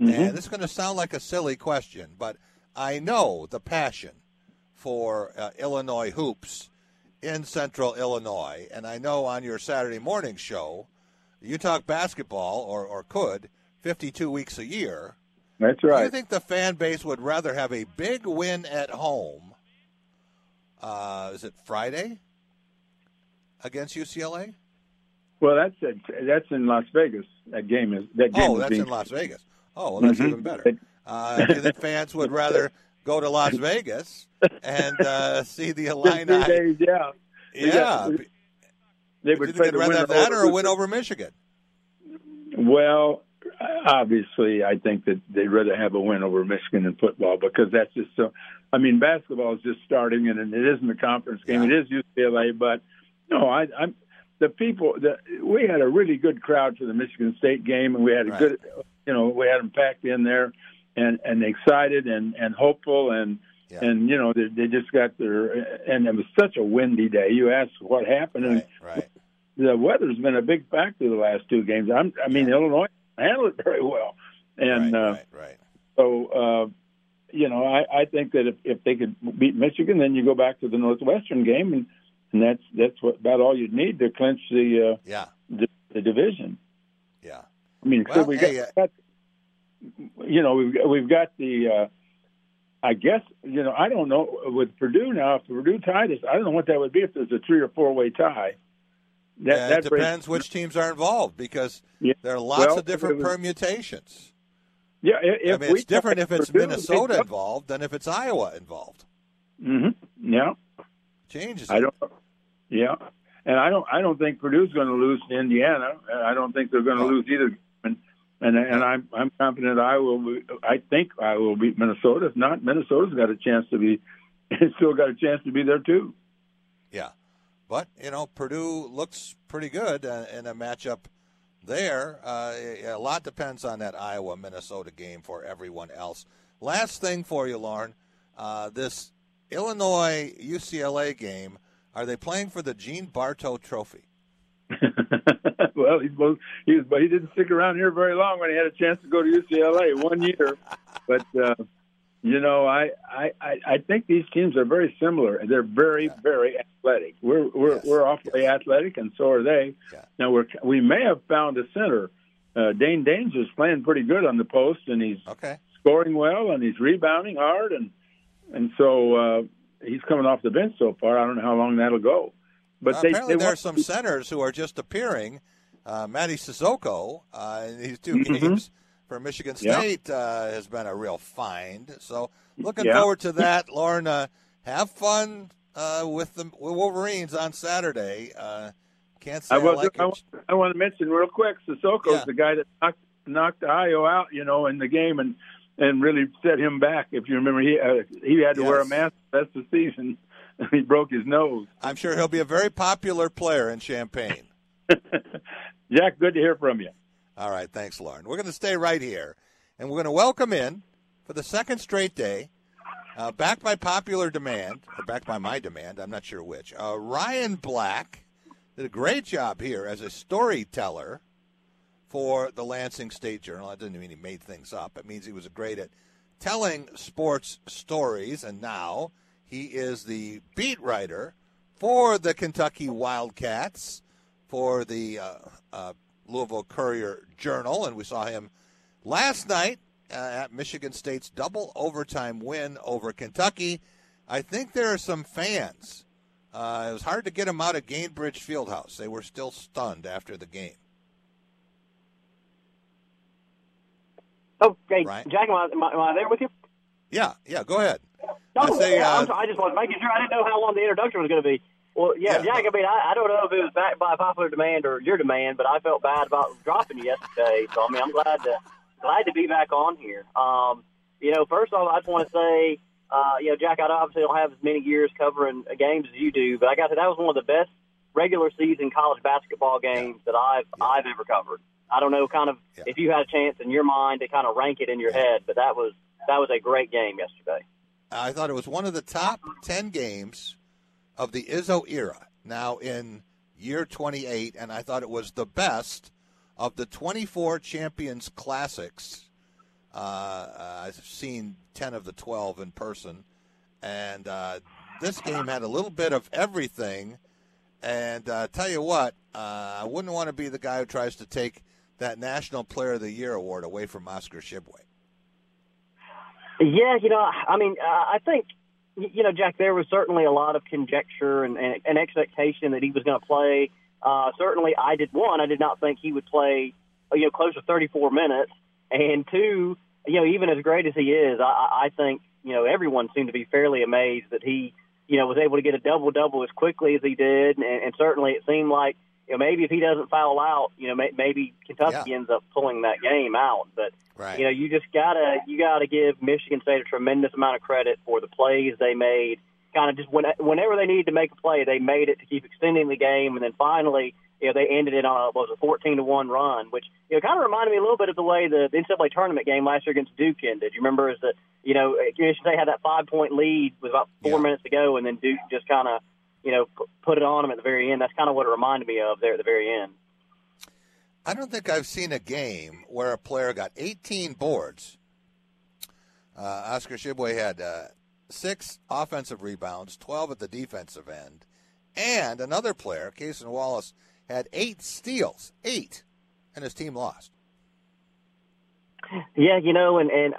mm-hmm. and this is going to sound like a silly question, but I know the passion for uh, Illinois hoops in Central Illinois, and I know on your Saturday morning show, you talk basketball or or could 52 weeks a year. That's right. Do you think the fan base would rather have a big win at home uh, is it Friday against UCLA? Well, that's that's in Las Vegas. That game is that game. Oh, that's being... in Las Vegas. Oh, well, that's mm-hmm. even better. Uh, do you think fans would rather go to Las Vegas and uh, see the Illini? Days, yeah. Yeah. Got, they would rather have that or win over Michigan. Well, obviously, I think that they'd rather have a win over Michigan in football because that's just so. I mean, basketball is just starting, and it isn't a conference game. Yeah. It is UCLA, but no, I, I'm the people. The, we had a really good crowd for the Michigan State game, and we had a right. good, you know, we had them packed in there, and and excited and and hopeful, and yeah. and you know they, they just got their. And it was such a windy day. You asked what happened, right, and right. the weather's been a big factor the last two games. I'm, I mean, Yeah. Illinois handled it very well, and right, uh, right, right. so, uh, you know, I, I think that if, if they could beat Michigan, then you go back to the Northwestern game, and, and that's that's what about all you'd need to clinch the uh, Yeah, the, the division. yeah. I mean, so we hey, got, got, you know, we've we've got the. Uh, I guess you know I don't know with Purdue now. If Purdue tied us, I don't know what that would be if there's a three or four way tie. That, Yeah, that it brings- depends which teams are involved because Yeah. there are lots Well, of different was- permutations. Yeah, if I mean, it's different if it's Purdue, Minnesota they- involved than if it's Iowa involved. Mm-hmm. Yeah, Changes. I it. don't. Yeah, and I don't. I don't think Purdue's going to lose to Indiana. I don't think they're going to No. lose either. And and, and I'm I'm confident I will. Be, I think I will beat Minnesota. If not, Minnesota's got a chance to be. It's still got a chance to be there too. But you know, Purdue looks pretty good uh, in a matchup there. Uh, a lot depends on that Iowa Minnesota game for everyone else. Last thing for you, Loren. Uh, this Illinois UCLA game. Are they playing for the Gene Bartow Trophy? well, he's both, he was, but he didn't stick around here very long when he had a chance to go to UCLA one year. But uh, you know, I, I I think these teams are very similar. They're very yeah. very athletic. We're we're yes. we're awfully yes. athletic, and so are they. Yeah. Now we're we may have found a center. Uh, Dainja is playing pretty good on the post, and he's okay. scoring well, and he's rebounding hard, and and so uh, he's coming off the bench so far. I don't know how long that'll go. But well, they, apparently they there are some to... centers who are just appearing. Uh, Mady Sissoko uh, in these 2 mm-hmm. games for Michigan State yep. uh, has been a real find. So looking yep. forward to that, Loren. Uh, have fun uh, with the Wolverines on Saturday. Uh, can't say I, was, I, like I, want, I, want to mention real quick, Sissoko's yeah. the guy that knocked, knocked Ohio out, you know, in the game and and really set him back. If you remember, he uh, he had to yes. wear a mask the rest of the season. he broke his nose. I'm sure he'll be a very popular player in Champaign. Jack, good to hear from you. All right, thanks, Loren. We're going to stay right here, and we're going to welcome in for the second straight day, uh, backed by popular demand, or backed by my demand, I'm not sure which. Uh, Ryan Black did a great job here as a storyteller for the Lansing State Journal. That doesn't mean he made things up. It means he was great at telling sports stories, and now he is the beat writer for the Kentucky Wildcats for the uh, uh, Louisville Courier Journal, and we saw him last night uh, at Michigan State's double overtime win over Kentucky. I think there are some fans. Uh, it was hard to get them out of Gainbridge Fieldhouse. They were still stunned after the game. Okay, right. Jack, am I, am, I, am I, there with you? Yeah, yeah. Go ahead. No, I, say, uh, I just was making sure. I didn't know how long the introduction was going to be. Well, yeah, yeah, Jack. I mean, I, I don't know if it was backed by popular demand or your demand, but I felt bad about dropping you yesterday. So I mean, I'm glad to glad to be back on here. Um, you know, first off, I just want to say, uh, you know, Jack, I obviously don't have as many years covering games as you do, but I got to that was one of the best regular season college basketball games yeah. that I've yeah. I've ever covered. I don't know, kind of yeah. if you had a chance in your mind to kind of rank it in your head, but that was that was a great game yesterday. I thought it was one of the top ten games of the Izzo era. Now in year 28, and I thought it was the best of the 24 Champions Classics. Uh, I've seen 10 of the 12 in person, and uh, this game had a little bit of everything. And uh, tell you what, uh, I wouldn't want to be the guy who tries to take that National Player of the Year award away from Oscar Tshiebwe. Yeah, you know, I mean, uh, I think, you know, Jack, there was certainly a lot of conjecture and, and, and expectation that he was going to play. Uh, certainly, I did one. I did not think he would play, you know, close to 34 minutes, and two, you know, even as great as he is, I, I think you know everyone seemed to be fairly amazed that he, you know, was able to get a double double as quickly as he did, and, and certainly it seemed like you know, maybe if he doesn't foul out, you know, may, maybe Kentucky yeah. ends up pulling that game out. But right. you know, you just gotta you gotta give Michigan State a tremendous amount of credit for the plays they made. Kind of just when, whenever they needed to make a play, they made it to keep extending the game, and then finally, you know, they ended it on a, what was a 14 to one run, which you know kind of reminded me a little bit of the way the, the NCAA tournament game last year against Duke ended. You remember, is that you know Michigan State had that five point lead with about four yeah. minutes to go, and then Duke just kind of you know, put it on them at the very end. That's kind of what it reminded me of there at the very end. I don't think I've seen a game where a player got 18 boards. Uh, Oscar Tshiebwe had uh, six offensive rebounds, 12 at the defensive end, and another player, Cason Wallace, had eight steals, eight, and his team lost. Yeah, you know, and and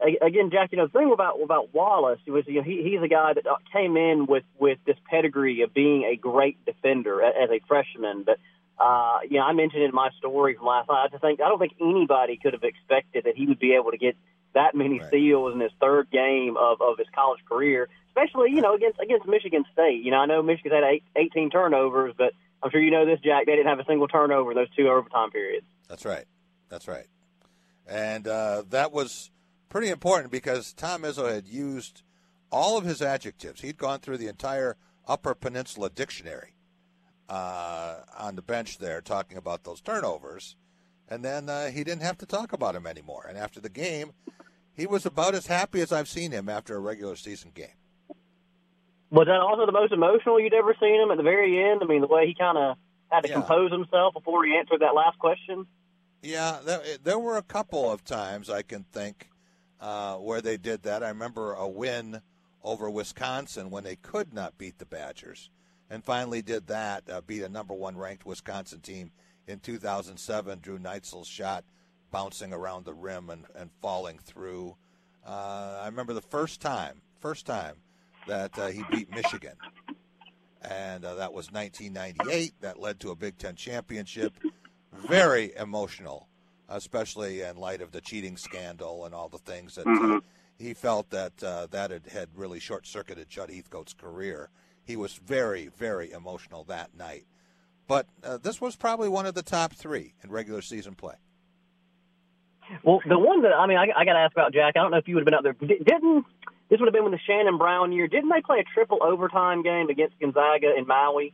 again, Jack, you know, the thing about about Wallace was you know he, he's a guy that came in with with this pedigree of being a great defender as a freshman. But uh, you know, I mentioned in my story from last night. I just think I don't think anybody could have expected that he would be able to get that many right. steals in his third game of of his college career, especially you know against against Michigan State. You know, I know Michigan had eight, 18 turnovers, but I'm sure you know this, Jack. They didn't have a single turnover in those two overtime periods. That's right. That's right. And uh, that was pretty important because Tom Izzo had used all of his adjectives. He'd gone through the entire Upper Peninsula dictionary uh, on the bench there talking about those turnovers, and then uh, he didn't have to talk about them anymore. And after the game, he was about as happy as I've seen him after a regular season game. Was that also the most emotional you'd ever seen him at the very end? I mean, the way he kind of had to Yeah. compose himself before he answered that last question. Yeah, there, there were a couple of times I can think uh, where they did that. I remember a win over Wisconsin when they could not beat the Badgers, and finally did that, uh, beat a number one ranked Wisconsin team in 2007. Drew Neitzel's shot bouncing around the rim and, and falling through. Uh, I remember the first time, first time that uh, he beat Michigan, and uh, that was 1998. That led to a Big Ten championship. Very emotional, especially in light of the cheating scandal and all the things that uh, Mhm. he felt that uh, that had, had really short circuited Judd Heathcote's career. He was very, very emotional that night. But uh, this was probably one of the top three in regular season play. Well, the one that I mean, I, I got to ask about Jack. I don't know if you would have been out there. Didn't this would have been when the Shannon Brown year? Didn't they play a triple overtime game against Gonzaga in Maui?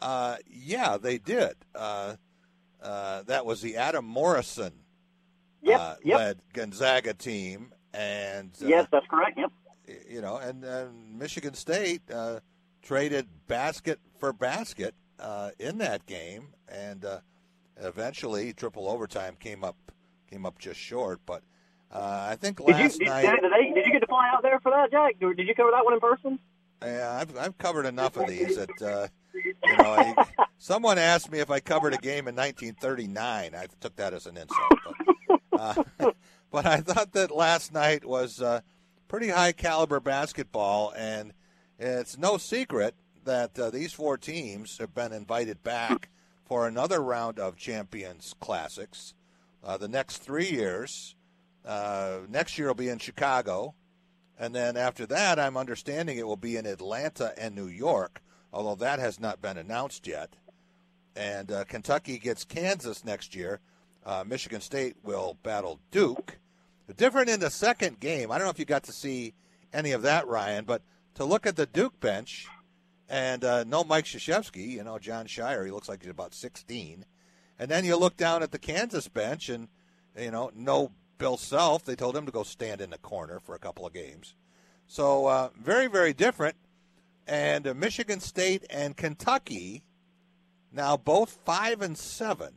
Uh, yeah, they did. Uh, uh, that was the Adam Morrison Yep, uh, yep. led Gonzaga team, and uh, yes, that's correct. Yep. you know, and uh, Michigan State uh, traded basket for basket uh, in that game, and uh, eventually triple overtime came up came up just short. But uh, I think Did you last did, night, did, they, did you get to fly out there for that, Jack? Or Did you cover that one in person? yeah, I've I've covered enough of these that uh, you know. I, someone asked me if I covered a game in 1939. I took that as an insult. But, uh, but I thought that last night was uh, pretty high caliber basketball, and it's no secret that uh, these four teams have been invited back for another round of Champions Classics. Uh, the next three years, uh, next year will be in Chicago, and then after that, I'm understanding it will be in Atlanta and New York, although that has not been announced yet. And uh, Kentucky gets Kansas next year. Uh, Michigan State will battle Duke. Different in the second game. I don't know if you got to see any of that, Ryan, but to look at the Duke bench and uh, no Mike Krzyzewski, you know, Jon Scheyer, he looks like he's about 16. And then you look down at the Kansas bench and, you know, no Bill Self. They told him to go stand in the corner for a couple of games. So uh, very, very different. And uh, Michigan State and Kentucky now both five and seven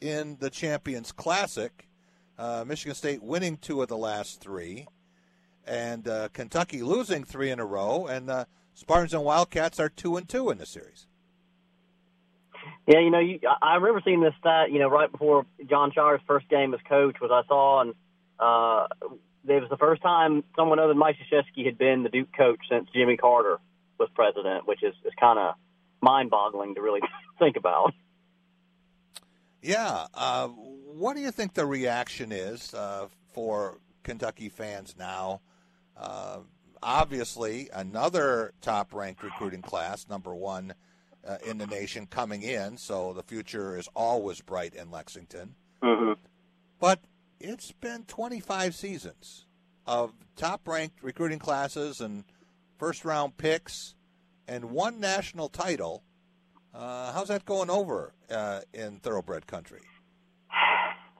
in the Champions Classic. Uh, Michigan State winning two of the last three, and uh, Kentucky losing three in a row. And uh, Spartans and Wildcats are two and two in the series. Yeah, you know, you, I remember seeing this stat. You know, right before Jon Scheyer's first game as coach was I saw, and uh, it was the first time someone other than Mike Krzyzewski had been the Duke coach since Jimmy Carter was president, which is, is kind of mind-boggling to really think about. Yeah. Uh, what do you think the reaction is uh, for Kentucky fans now? Uh, obviously, another top ranked recruiting class, number one uh, in the nation, coming in, so the future is always bright in Lexington. Mm-hmm. But it's been 25 seasons of top ranked recruiting classes and first round picks and one national title. Uh, how's that going over uh, in thoroughbred country?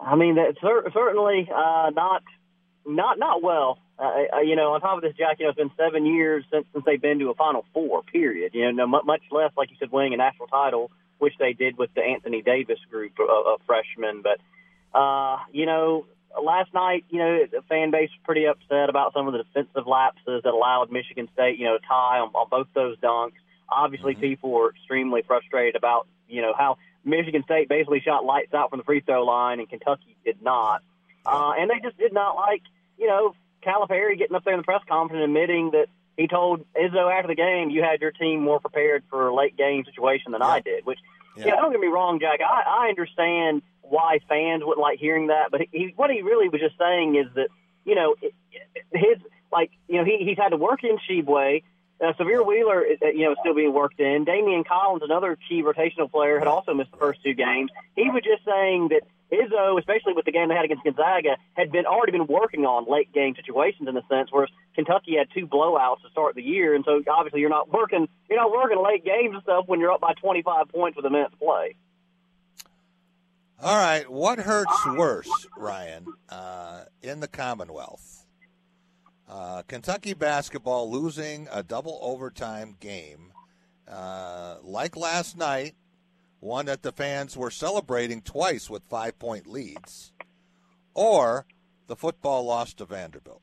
I mean, certainly uh, not not not well. Uh, you know, on top of this, Jack, you know, it's been seven years since since they've been to a Final Four. Period. You know, mu- much less, like you said, winning a national title, which they did with the Anthony Davis group of, of freshmen. But uh, you know, last night, you know, the fan base was pretty upset about some of the defensive lapses that allowed Michigan State, you know, to tie on, on both those dunks. Obviously, people were extremely frustrated about, you know, how Michigan State basically shot lights out from the free throw line and Kentucky did not. Uh, and they just did not like, you know, Calipari getting up there in the press conference and admitting that he told Izzo after the game, you had your team more prepared for a late game situation than I did, which, yeah. know, don't get me wrong, Jack. I, I understand why fans wouldn't like hearing that, but he, what he really was just saying is that, you know, his, like, you know, he, he's had to work in Sheboygan Uh, Sahvir Wheeler, uh, you know, is still being worked in. Daimion Collins, another key rotational player, had also missed the first two games. He was just saying that Izzo, especially with the game they had against Gonzaga, had been already been working on late game situations in a sense, whereas Kentucky had two blowouts to start the year, and so obviously you're not working you're not working late games and stuff when you're up by 25 points with a minute to play. All right, what hurts worse, Ryan, uh, in the Commonwealth? Uh, Kentucky basketball losing a double overtime game, uh, like last night, one that the fans were celebrating twice with five point leads, or the football loss to Vanderbilt.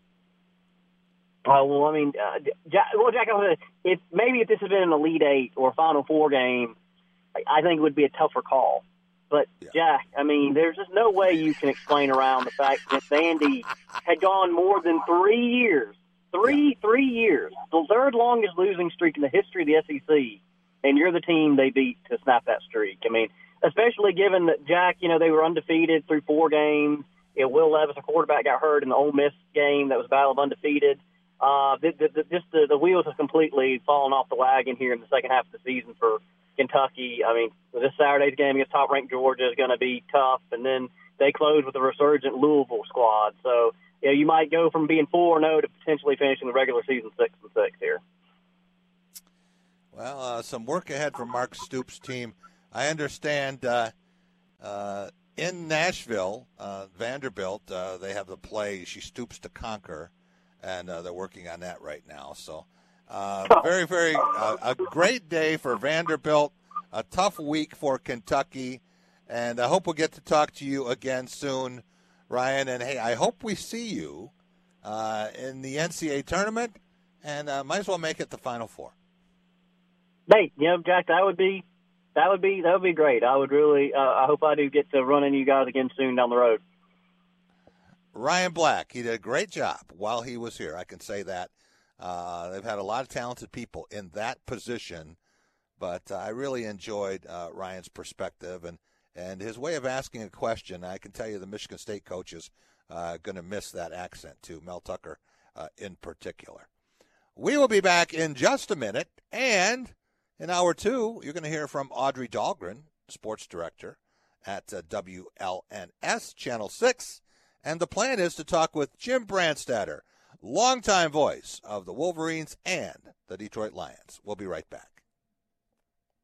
Oh well, I mean, uh, Jack, well, Jack, if maybe if this had been an Elite Eight or Final Four game, I think it would be a tougher call. But yeah. Jack, I mean, there's just no way you can explain around the fact that Vandy had gone more than three years, three yeah. three years, the third longest losing streak in the history of the SEC, and you're the team they beat to snap that streak. I mean, especially given that Jack, you know, they were undefeated through four games. You know, Will Levis, a quarterback, got hurt in the Ole Miss game that was battle of undefeated. Uh, the, the, the, just the, the wheels have completely fallen off the wagon here in the second half of the season for Kentucky. I mean, this Saturday's game against top-ranked Georgia is going to be tough, and then they close with a resurgent Louisville squad. So, you know, you might go from being four zero oh to potentially finishing the regular season six and six here. Well, uh, some work ahead for Mark Stoops' team. I understand uh, uh, in Nashville, uh, Vanderbilt, uh, they have the play "She Stoops to Conquer," and uh, they're working on that right now. So uh, very, very uh, a great day for Vanderbilt. A tough week for Kentucky, and I hope we'll get to talk to you again soon, Ryan. And hey, I hope we see you uh, in the NCAA tournament, and uh, might as well make it the Final Four. Hey, you know, Jack, that would be that would be that would be great. I would really. Uh, I hope I do get to run into you guys again soon down the road. Ryan Black, he did a great job while he was here. I can say that. Uh, they've had a lot of talented people in that position, but uh, I really enjoyed uh, Ryan's perspective and, and his way of asking a question. I can tell you the Michigan State coaches are going to miss that accent too, Mel Tucker uh, in particular. We will be back in just a minute, and in hour two, you're going to hear from Audrey Dahlgren, sports director at uh, WLNS Channel 6. And the plan is to talk with Jim Brandstatter longtime voice of the Wolverines and the Detroit Lions. We'll be right back.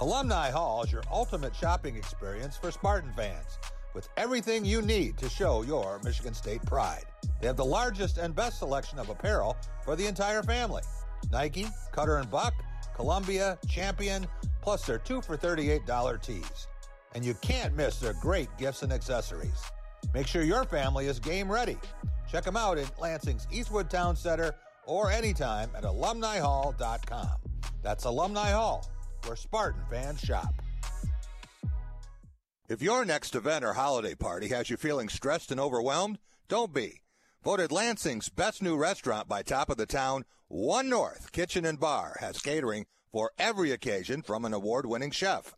Alumni Hall is your ultimate shopping experience for Spartan fans, with everything you need to show your Michigan State pride. They have the largest and best selection of apparel for the entire family Nike, Cutter and Buck, Columbia, Champion, plus their 2 for $38 tees. And you can't miss their great gifts and accessories. Make sure your family is game ready. Check them out in Lansing's Eastwood Town Center or anytime at alumnihall.com. That's Alumni Hall Spartan fans shop. If your next event or holiday party has you feeling stressed and overwhelmed, don't be. Voted Lansing's best new restaurant by Top of the Town, One North Kitchen and Bar has catering for every occasion from an award winning chef.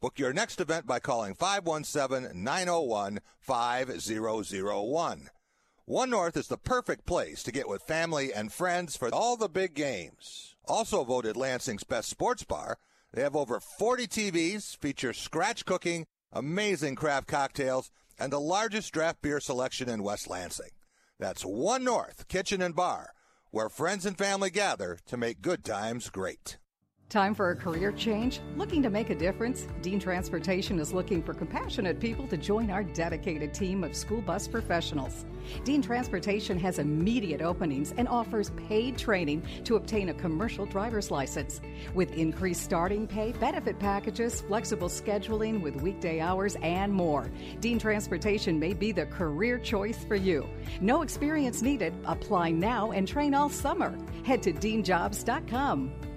Book your next event by calling 517 901 5001. One North is the perfect place to get with family and friends for all the big games. Also voted Lansing's best sports bar they have over 40 TVs, feature scratch cooking, amazing craft cocktails, and the largest draft beer selection in West Lansing. That's One North Kitchen and Bar, where friends and family gather to make good times great. Time for a career change? Looking to make a difference? Dean Transportation is looking for compassionate people to join our dedicated team of school bus professionals. Dean Transportation has immediate openings and offers paid training to obtain a commercial driver's license. With increased starting pay, benefit packages, flexible scheduling with weekday hours, and more, Dean Transportation may be the career choice for you. No experience needed. Apply now and train all summer. Head to deanjobs.com.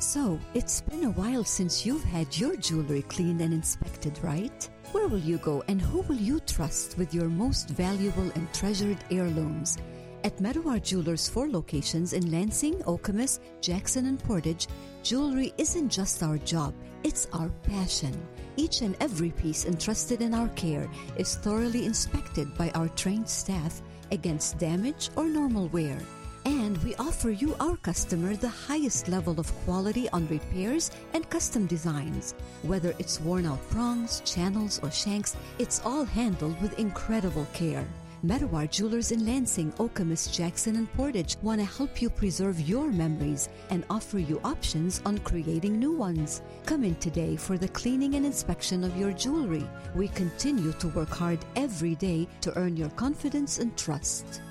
So, it's been a while since you've had your jewelry cleaned and inspected, right? Where will you go and who will you trust with your most valuable and treasured heirlooms? At Medawar Jewelers' four locations in Lansing, Okemos, Jackson, and Portage, jewelry isn't just our job, it's our passion. Each and every piece entrusted in our care is thoroughly inspected by our trained staff against damage or normal wear. And we offer you, our customer, the highest level of quality on repairs and custom designs. Whether it's worn out prongs, channels, or shanks, it's all handled with incredible care. Medawar Jewelers in Lansing, Okemos, Jackson, and Portage want to help you preserve your memories and offer you options on creating new ones. Come in today for the cleaning and inspection of your jewelry. We continue to work hard every day to earn your confidence and trust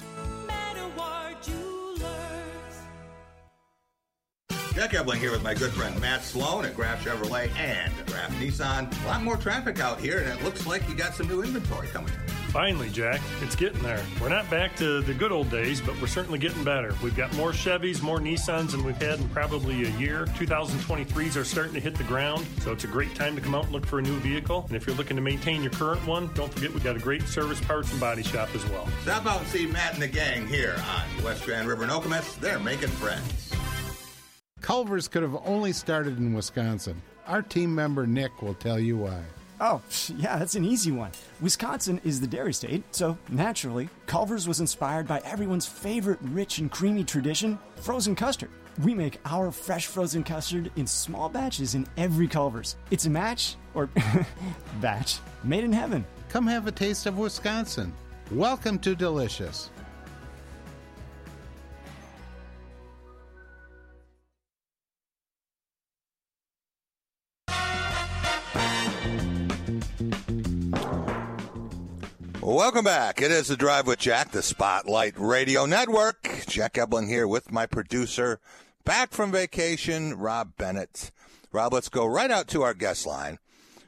learn. Jack Ebling here with my good friend Matt Sloan at Graff Chevrolet and Graff Nissan. A lot more traffic out here, and it looks like you got some new inventory coming in. Finally, Jack, it's getting there. We're not back to the good old days, but we're certainly getting better. We've got more Chevys, more Nissans than we've had in probably a year. 2023s are starting to hit the ground, so it's a great time to come out and look for a new vehicle. And if you're looking to maintain your current one, don't forget we've got a great service parts and body shop as well. Stop out and see Matt and the gang here on West Grand River and Okemos. They're making friends. Culver's could have only started in Wisconsin. Our team member Nick will tell you why. Oh, yeah, that's an easy one. Wisconsin is the dairy state, so naturally, Culver's was inspired by everyone's favorite rich and creamy tradition frozen custard. We make our fresh frozen custard in small batches in every Culver's. It's a match, or batch, made in heaven. Come have a taste of Wisconsin. Welcome to Delicious. Welcome back. It is the Drive with Jack, the Spotlight Radio Network. Jack Ebling here with my producer, back from vacation, Rob Bennett. Rob, let's go right out to our guest line.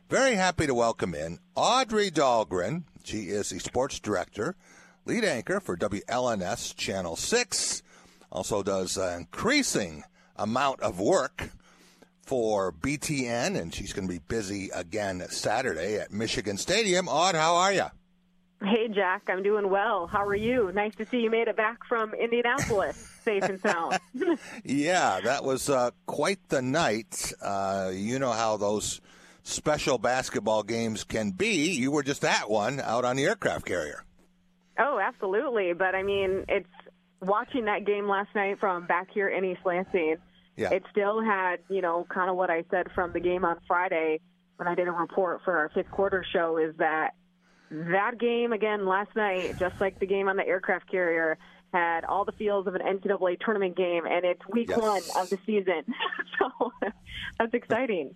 Very happy to welcome in Audrey Dahlgren. She is the sports director, lead anchor for WLNS Channel 6. Also does an increasing amount of work for BTN, and she's going to be busy again Saturday at Michigan Stadium. Aud, how are you? Hey, Jack, I'm doing well. How are you? Nice to see you made it back from Indianapolis safe and sound. yeah, that was uh, quite the night. Uh, you know how those special basketball games can be. You were just at one out on the aircraft carrier. Oh, absolutely. But I mean, it's watching that game last night from back here in East Lansing. Yeah. It still had, you know, kind of what I said from the game on Friday when I did a report for our fifth quarter show is that that game again last night, just like the game on the aircraft carrier, had all the feels of an NCAA tournament game, and it's week yes. one of the season. so that's exciting.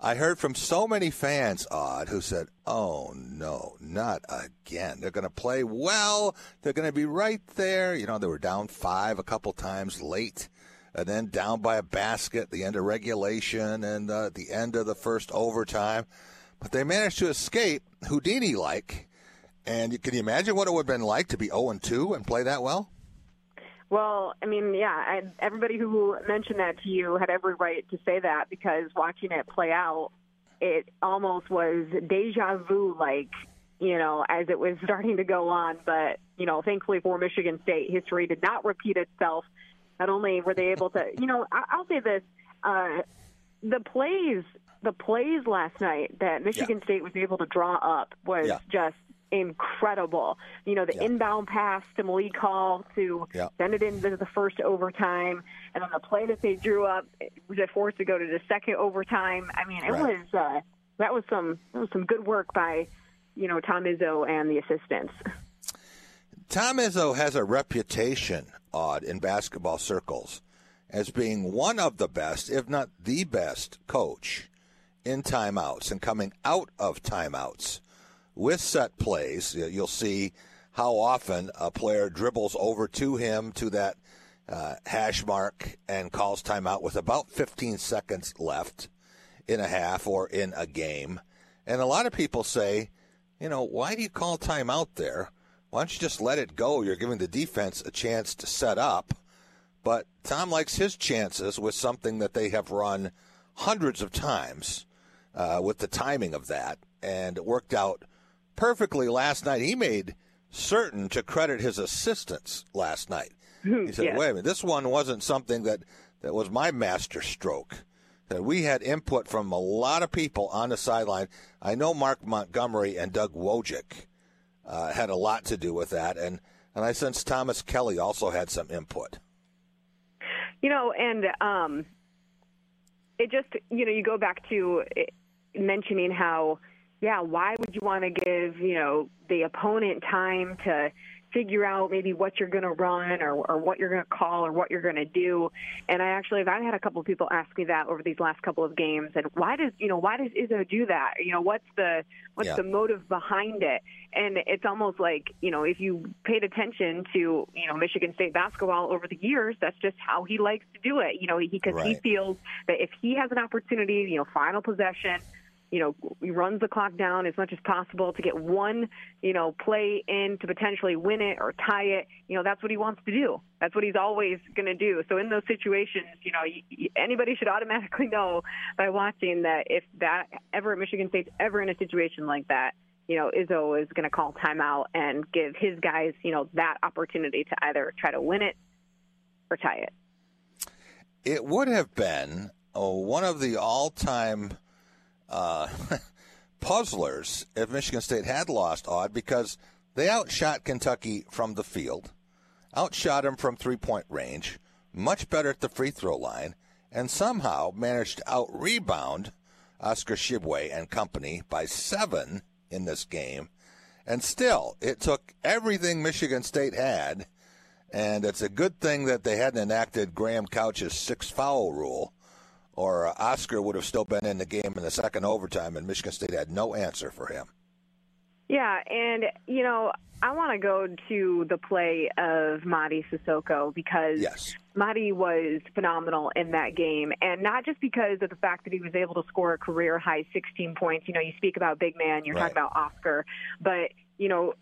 I heard from so many fans, Aud, who said, "Oh no, not again! They're going to play well. They're going to be right there." You know, they were down five a couple times late, and then down by a basket at the end of regulation and uh, the end of the first overtime but they managed to escape Houdini like. And can you imagine what it would have been like to be 0 2 and play that well? Well, I mean, yeah, I, everybody who mentioned that to you had every right to say that because watching it play out, it almost was deja vu like, you know, as it was starting to go on. But, you know, thankfully for Michigan State, history did not repeat itself. Not only were they able to, you know, I, I'll say this uh, the plays the plays last night that Michigan yeah. State was able to draw up was yeah. just incredible. You know, the yeah. inbound pass to Malik Hall to yeah. send it into the first overtime, and then the play that they drew up was it forced to go to the second overtime. I mean, it right. was uh, that was some that was some good work by you know Tom Izzo and the assistants. Tom Izzo has a reputation, Aud in basketball circles. as being one of the best, if not the best, coach in timeouts and coming out of timeouts with set plays. You'll see how often a player dribbles over to him to that uh, hash mark and calls timeout with about 15 seconds left in a half or in a game. And a lot of people say, you know, why do you call timeout there? Why don't you just let it go? You're giving the defense a chance to set up. But Tom likes his chances with something that they have run hundreds of times uh, with the timing of that. And it worked out perfectly last night. He made certain to credit his assistants last night. He said, Yeah. wait a minute, this one wasn't something that, that was my master stroke. That we had input from a lot of people on the sideline. I know Mark Montgomery and Doug Wojcik uh, had a lot to do with that, and, and I sense Thomas Kelly also had some input. You know, and um, it just, you know, you go back to it, mentioning how, yeah, why would you want to give, you know, the opponent time to figure out maybe what you're going to run or, or what you're going to call or what you're going to do. And I actually, I've had a couple of people ask me that over these last couple of games. And why does, you know, why does Izzo do that? You know, what's the, what's Yeah. the motive behind it? And it's almost like, you know, if you paid attention to, you know, Michigan State basketball over the years, that's just how he likes to do it. You know, because he Right. feels that if he has an opportunity, you know, final possession, you know, he runs the clock down as much as possible to get one, you know, play in to potentially win it or tie it. You know, that's what he wants to do. That's what he's always going to do. So in those situations, you know, anybody should automatically know by watching that if that ever Michigan State's ever in a situation like that, you know, Izzo is going to call timeout and give his guys, you know, that opportunity to either try to win it or tie it. It would have been oh, one of the all-time uh, puzzlers if Michigan State had lost Aud because they outshot Kentucky from the field, outshot them from three-point range, much better at the free throw line, and somehow managed to out-rebound Oscar Tshiebwe and company by seven in this game. And still, it took everything Michigan State had, and it's a good thing that they hadn't enacted Graham Couch's six foul rule, or uh, Oscar would have still been in the game in the second overtime, and Michigan State had no answer for him. Yeah, and you know, I want to go to the play of Mady Sissoko because yes. Mady was phenomenal in that game, and not just because of the fact that he was able to score a career high 16 points. You know, you speak about big man, you're Right. talking about Oscar, but you know,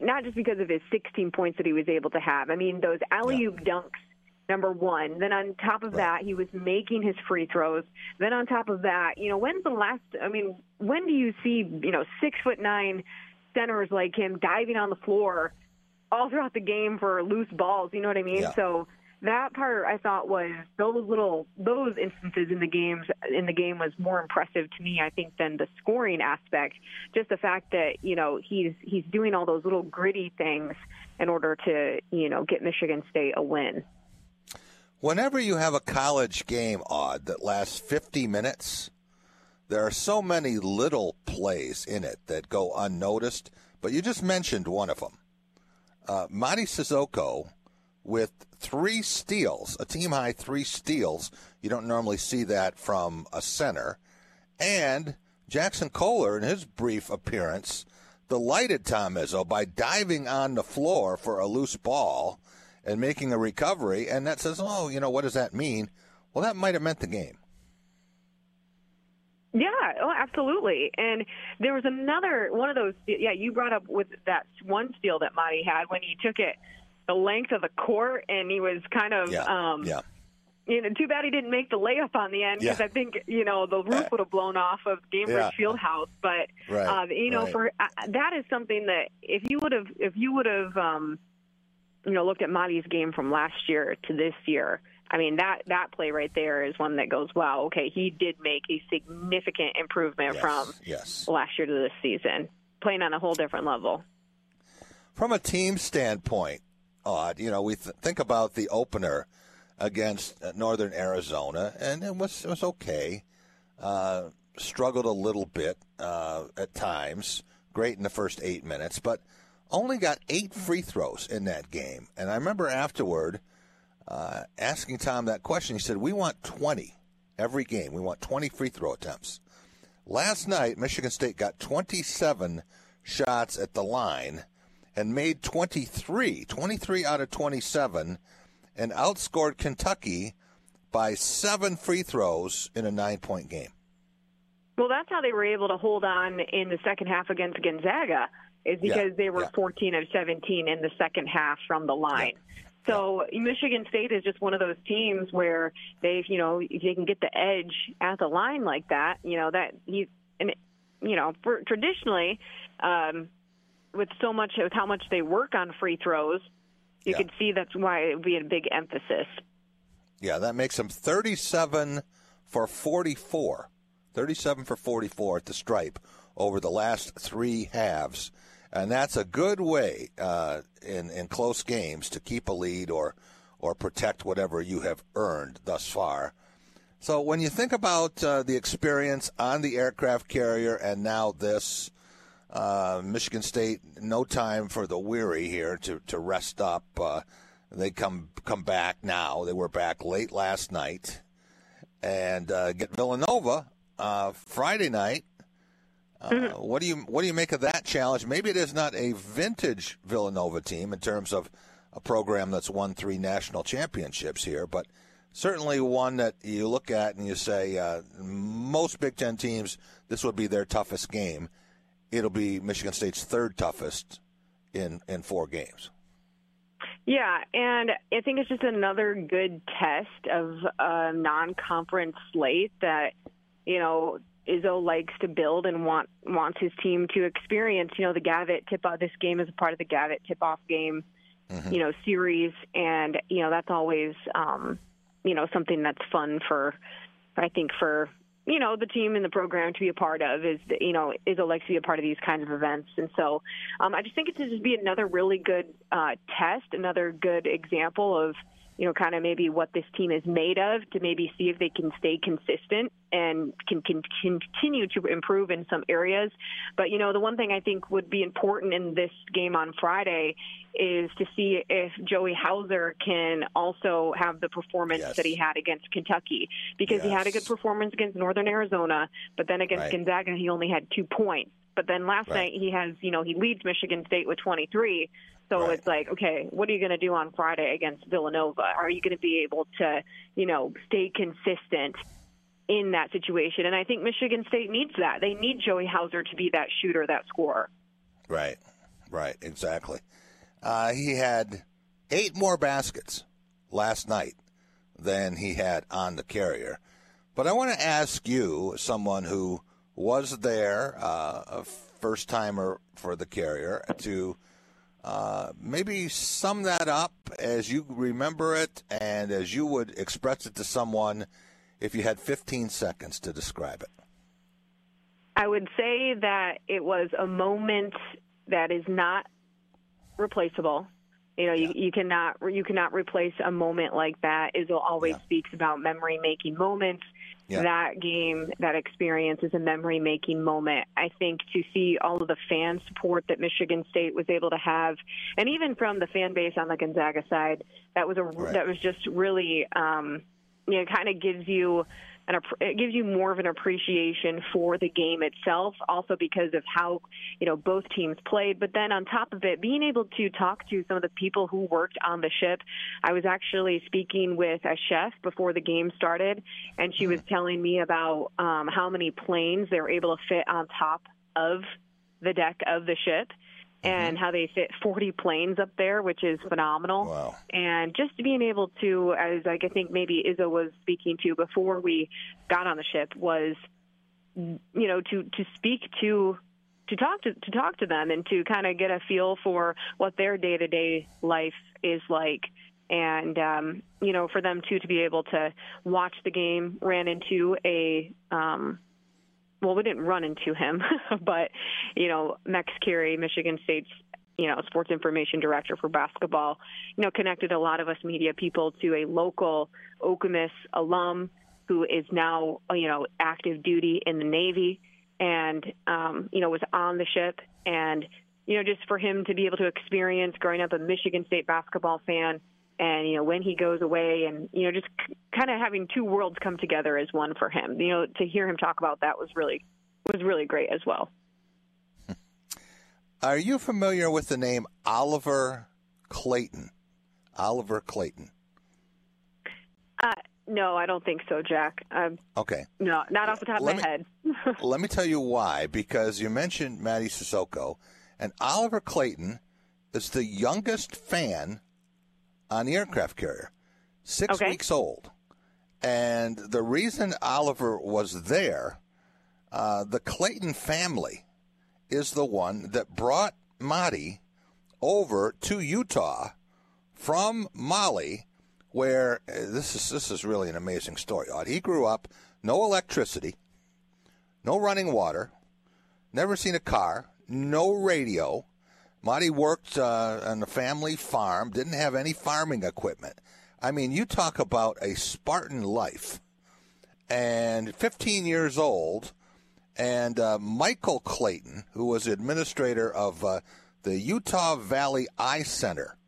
not just because of his 16 points that he was able to have. I mean, those alley oop dunks number one. Then on top of that, he was making his free throws. Then on top of that, you know, when's the last? I mean, when do you see you know six foot nine centers like him diving on the floor all throughout the game for loose balls? You know what I mean? Yeah. So that part I thought was those little those instances in the games in the game was more impressive to me I think than the scoring aspect just the fact that you know he's he's doing all those little gritty things in order to you know get Michigan State a win Whenever you have a college game Aud that lasts 50 minutes, there are so many little plays in it that go unnoticed, but you just mentioned one of them. Uh, Mady Sissoko with three steals, a team high three steals. You don't normally see that from a center. And Jaxon Kohler, in his brief appearance, delighted Tom Izzo by diving on the floor for a loose ball and making a recovery. And that says, oh, you know, what does that mean? Well, that might have meant the game. Yeah, oh, absolutely. And there was another one of those. Yeah, you brought up with that one steal that Mady had when he took it the length of the court, and he was kind of. Yeah. Um, yeah. You know, too bad he didn't make the layup on the end because Yeah. I think you know the roof would have blown off of Gainbridge Yeah. Fieldhouse. But Right, uh, you know, right. for uh, that is something that if you would have if you would have um, you know looked at Mady's game from last year to this year, I mean that that play right there is one that goes, wow, okay, he did make a significant improvement from yes. last year to this season, playing on a whole different level. From a team standpoint, Aud, you know, we th- think about the opener against uh, Northern Arizona, and it was it was okay. Uh, struggled a little bit uh, at times. Great in the first eight minutes, but only got eight free throws in that game. And I remember afterward, uh, asking Tom that question. He said, "We want 20 every game. We want 20 free throw attempts." Last night, Michigan State got 27 shots at the line and made 23, 23 out of 27, and outscored Kentucky by seven free throws in a nine-point game. Well, that's how they were able to hold on in the second half against Gonzaga, is because Yeah, they were yeah. 14 of 17 in the second half from the line. So Michigan State is just one of those teams where they've, you know, if they can get the edge at the line like that, you know, that you, and you know, for, traditionally, um, with so much with how much they work on free throws, you Yeah. could see that's why it would be a big emphasis. Yeah, that makes them 37 for 44. 37 for 44 at the stripe over the last three halves. And that's a good way uh, in, in close games to keep a lead or, or protect whatever you have earned thus far. So when you think about uh, the experience on the aircraft carrier and now this, uh, Michigan State, no time for the weary here to, to rest up. Uh, they come come back now. They were back late last night, and uh, get Villanova uh, Friday night. Uh, What do you what do you make of that challenge? Maybe it is not a vintage Villanova team in terms of a program that's won three national championships here, but certainly one that you look at and you say uh, most Big Ten teams this would be their toughest game. It'll be Michigan State's third toughest in in four games. Yeah, and I think it's just another good test of a non-conference slate that you know Izzo likes to build and want wants his team to experience. You know, the Gavitt tip off. This game is a part of the Gavitt tip off game. You know, series, and you know that's always um, you know something that's fun for I think for you know the team and the program to be a part of is you know Izzo likes to be a part of these kinds of events, and so um, I just think it's just be another really good uh, test, another good example of you know kind of maybe what this team is made of to maybe see if they can stay consistent and can, can continue to improve in some areas. But you know the one thing I think would be important in this game on Friday is to see if Joey Hauser can also have the performance that he had against Kentucky because he had a good performance against Northern Arizona, but then against Right. Gonzaga he only had two points. But then last Right. night he has, you know, he leads Michigan State with 23. So it's like, okay, what are you going to do on Friday against Villanova? Are you going to be able to, you know, stay consistent in that situation? And I think Michigan State needs that. They need Joey Hauser to be that shooter, that scorer. Right, right, exactly. Uh, he had eight more baskets last night than he had on the carrier. But I want to ask you, someone who was there, uh, a first timer for the carrier, to uh, maybe sum that up as you remember it and as you would express it to someone if you had 15 seconds to describe it. I would say that it was a moment that is not replaceable. You know, you, you cannot you cannot replace a moment like that. Izzo always speaks about memory making moments. Yeah. That game, that experience is a memory making moment. I think to see all of the fan support that Michigan State was able to have, and even from the fan base on the Gonzaga side, that was a that was just really um, you know kind of gives you an it gives you more of an appreciation for the game itself also because of how you know both teams played. But then on top of it being able to talk to some of the people who worked on the ship. I was actually speaking with a chef before the game started and she was telling me about um, how many planes they were able to fit on top of the deck of the ship and how they fit 40 planes up there, which is phenomenal. Wow. And just being able to, as like I think maybe Izzo was speaking to before we got on the ship, was you know to to speak to to talk to to talk to them and to kind of get a feel for what their day to day life is like. And um, you know, for them too to be able to watch the game, ran into a um, well, we didn't run into him, but you know, Max Carey, Michigan State's you know sports information director for basketball, you know, connected a lot of us media people to a local Okemos alum who is now you know active duty in the Navy, and um, you know was on the ship, and you know just for him to be able to experience growing up a Michigan State basketball fan and you know when he goes away, and you know just c- kind of having two worlds come together as one for him. You know, to hear him talk about that was really was really great as well. Are you familiar with the name Oliver Clayton? Oliver Clayton. Uh, no, I don't think so, Jack. Um, Okay. no, not off the top Let of my me- head. Let me tell you why. Because you mentioned Mady Sissoko, and Oliver Clayton is the youngest fan on the aircraft carrier, six Okay. weeks old. And the reason Oliver was there, uh, the Clayton family is the one that brought Mady over to Utah from Mali, where uh, this is this is really an amazing story. He grew up no electricity, no running water, never seen a car, no radio. Mady worked uh, on a family farm, didn't have any farming equipment. I mean, you talk about a Spartan life. And 15 years old, and uh, Michael Clayton, who was administrator of uh, the Utah Valley Eye Center,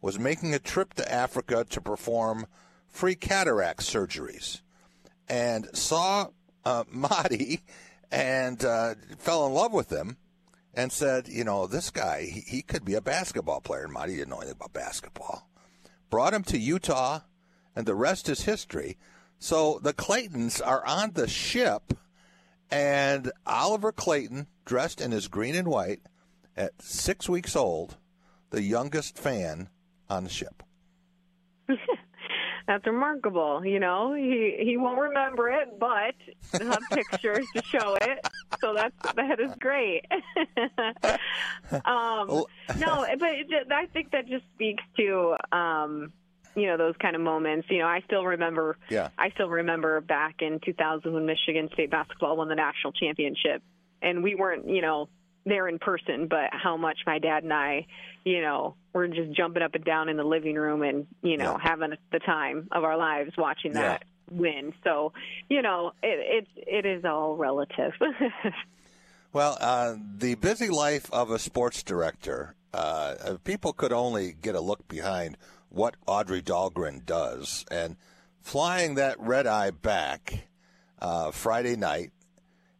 was making a trip to Africa to perform free cataract surgeries and saw uh, Mady and uh, fell in love with him and said, you know, this guy, he, he could be a basketball player. Mady didn't know anything about basketball. Brought him to Utah, and the rest is history. So the Claytons are on the ship, and Oliver Clayton, dressed in his green and white, at six weeks old, the youngest fan on the ship. That's remarkable. You know, he he won't remember it, but he'll have pictures to show it. So that's that is great. um, no, but it, I think that just speaks to um, you know those kind of moments. You know, I still remember. Yeah. I still remember back in 2000 when Michigan State basketball won the national championship, and we weren't, you know, there in person, but how much my dad and I, you know, were just jumping up and down in the living room and, you know, having the time of our lives watching that win. So, you know, it, it's it is all relative. Well, uh, the busy life of a sports director, uh, uh, people could only get a look behind what Audrey Dahlgren does. And flying that red eye back uh, Friday night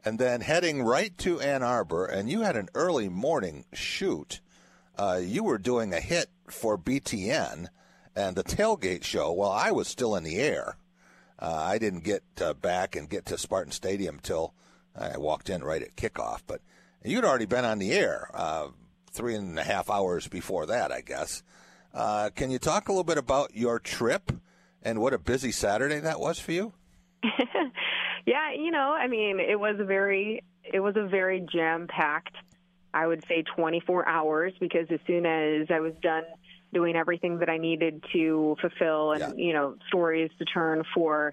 and then heading right to Ann Arbor, and you had an early morning shoot. Uh, you were doing a hit for BTN and the tailgate show while I was still in the air. Uh, I didn't get uh, back and get to Spartan Stadium till I walked in right at kickoff, but you'd already been on the air uh, three and a half hours before that, I guess. Uh, can you talk a little bit about your trip and what a busy Saturday that was for you? yeah, you know, I mean, it was a very it was a very jam packed, I would say 24 hours because as soon as I was done doing everything that I needed to fulfill and you know stories to turn for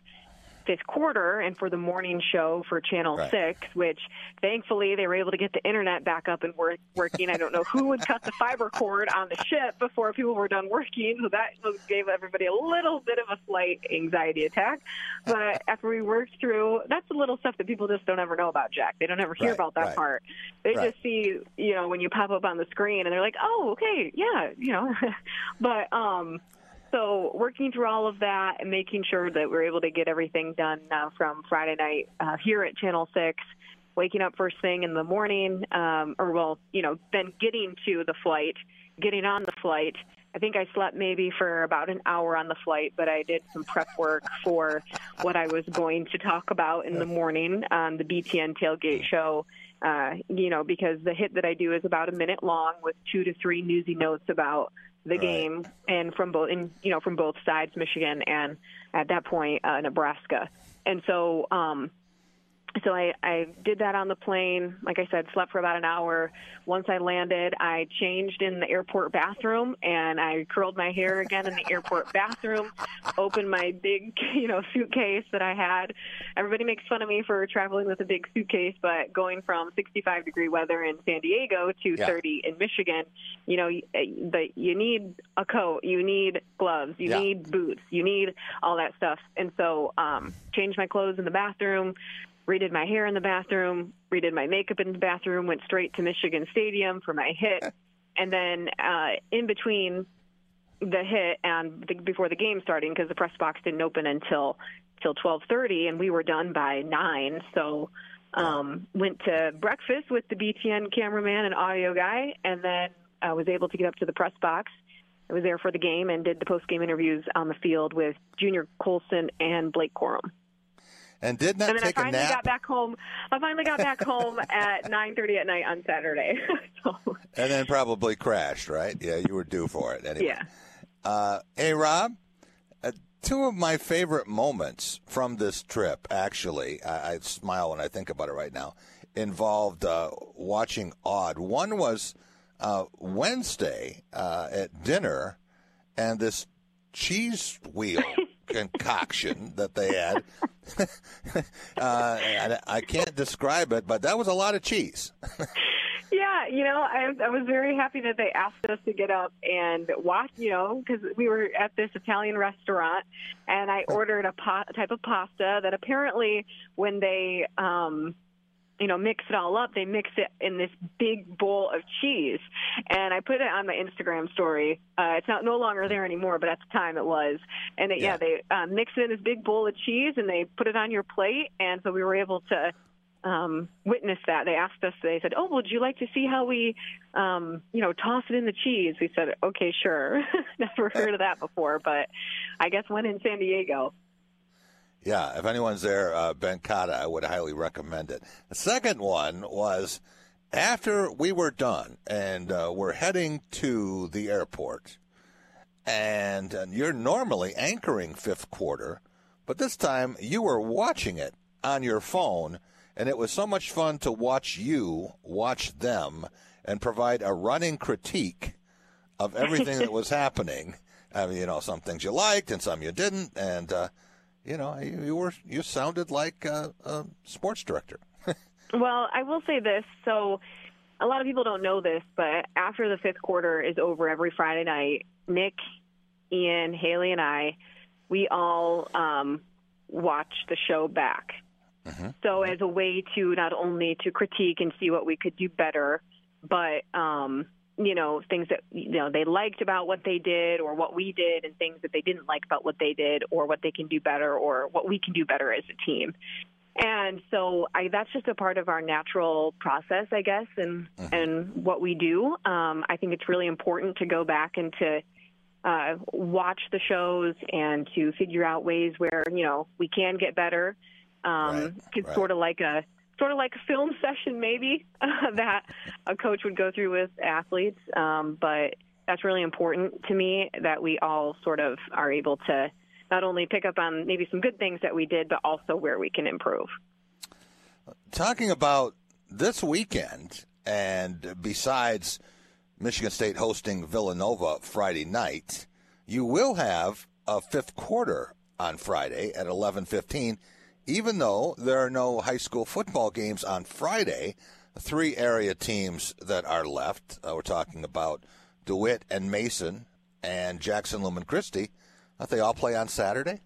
fifth quarter and for the morning show for Channel Right. 6, which thankfully they were able to get the internet back up and work, working. I don't know who would cut the fiber cord on the ship before people were done working, so that gave everybody a little bit of a slight anxiety attack. But after we worked through, that's the little stuff that people just don't ever know about, Jack. They don't ever hear Right, about that right. part. They just see, you know, when you pop up on the screen and they're like, oh, okay, yeah, you know. but, um, so working through all of that and making sure that we're able to get everything done uh, from Friday night uh, here at Channel Six, waking up first thing in the morning, um, or well, you know, then getting to the flight, getting on the flight. I think I slept maybe for about an hour on the flight, but I did some prep work for what I was going to talk about in the morning on the BTN tailgate show. Uh, you know, because the hit that I do is about a minute long with two to three newsy notes about the Right. game and from both in you know from both sides michigan and at that point uh, nebraska and so um so I, I did that on the plane. Like I said, slept for about an hour. Once I landed, I changed in the airport bathroom and I curled my hair again in the airport bathroom. Opened my big, you know, suitcase that I had. Everybody makes fun of me for traveling with a big suitcase, but going from 65 degree weather in San Diego to Yeah. 30 in Michigan, you know, y- the, you need a coat, you need gloves, you Yeah. need boots, you need all that stuff. And so, um, changed my clothes in the bathroom redid my hair in the bathroom, redid my makeup in the bathroom, went straight to Michigan Stadium for my hit, and then uh, in between, the hit and the, before the game starting because the press box didn't open until till 12:30 and we were done by 9 so um went to breakfast with the BTN cameraman and audio guy and then I was able to get up to the press box. I was there for the game and did the post game interviews on the field with Junior Colson and Blake Corum and did not and then take I finally a nap. got back home. I finally got back home at 9:30 at night on Saturday. so, and then probably crashed, right? Yeah, you were due for it anyway. Yeah. Uh, hey, Rob, uh, two of my favorite moments from this trip, actually, I, I smile when I think about it right now, involved uh, watching Aud. One was uh, Wednesday uh, at dinner, and this cheese wheel concoction that they had. uh, I, I can't describe it, but that was a lot of cheese. Yeah, you know, I, I was very happy that they asked us to get up and watch, you know, because we were at this Italian restaurant, and I ordered a, a type of pasta that apparently, when they, um, you know, mix it all up, they mix it in this big bowl of cheese, and I put it on my Instagram story. Uh, it's not no longer there anymore, but at the time it was. And it, yeah. yeah, they uh, mix it in this big bowl of cheese, and they put it on your plate, and so we were able to um, witnessed that. They asked us, they said, Oh, would you like to see how we, um, you know, toss it in the cheese? We said, Okay, sure. Never heard of that before, but I guess when in San Diego. Yeah, if anyone's there, uh, Bencotto, I would highly recommend it. The second one was after we were done and uh, we're heading to the airport, and, and you're normally anchoring fifth quarter, but this time you were watching it on your phone and it was so much fun to watch you watch them and provide a running critique of everything that was happening. I mean, you know, some things you liked and some you didn't, and uh, you know, you, you, were you sounded like a, a sports director. well, I will say this. So, a lot of people don't know this, but after the fifth quarter is over every Friday night, Nick, Ian, Haley, and I, we all um, watch the show back Mm-hmm. So as a way to not only to critique and see what we could do better, but um, you know things that you know they liked about what they did or what we did, and things that they didn't like about what they did or what they can do better or what we can do better as a team. And so I, that's just a part of our natural process, I guess, and mm-hmm. and what we do. Um, I think it's really important to go back and to uh, watch the shows and to figure out ways where you know we can get better um, right, it's right. sort of like a sort of like a film session, maybe that a coach would go through with athletes. Um, but that's really important to me that we all sort of are able to not only pick up on maybe some good things that we did, but also where we can improve. Talking about this weekend, and besides Michigan State hosting Villanova Friday night, you will have a fifth quarter on Friday at 11:15 even though there are no high school football games on Friday, three area teams that are left, uh, we're talking about DeWitt and Mason and Jackson Lumen Christi, uh, they all play on Saturday?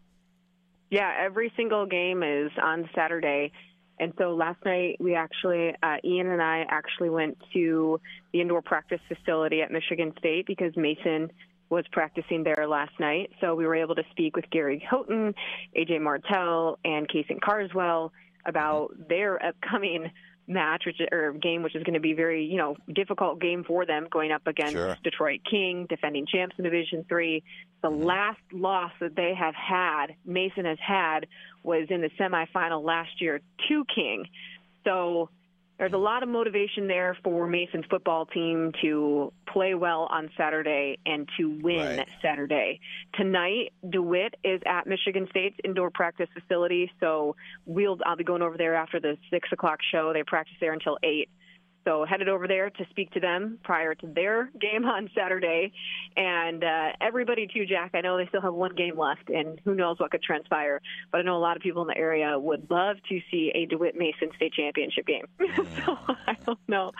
Yeah, every single game is on Saturday. And so last night we actually, uh, Ian and I actually went to the indoor practice facility at Michigan State because Mason was practicing there last night. So we were able to speak with Gary Houghton, AJ Martell, and Casey Carswell about their upcoming match which, or game, which is going to be very, you know, difficult game for them going up against sure. Detroit King, defending champs in Division Three. The mm-hmm. last loss that they have had, Mason has had, was in the semifinal last year to King. So there's a lot of motivation there for Mason's football team to play well on Saturday and to win right. Saturday. Tonight, DeWitt is at Michigan State's indoor practice facility, so we'll I'll be going over there after the six o'clock show. They practice there until eight. So headed over there to speak to them prior to their game on Saturday, and uh, everybody too, Jack. I know they still have one game left, and who knows what could transpire. But I know a lot of people in the area would love to see a Dewitt Mason state championship game. so I don't know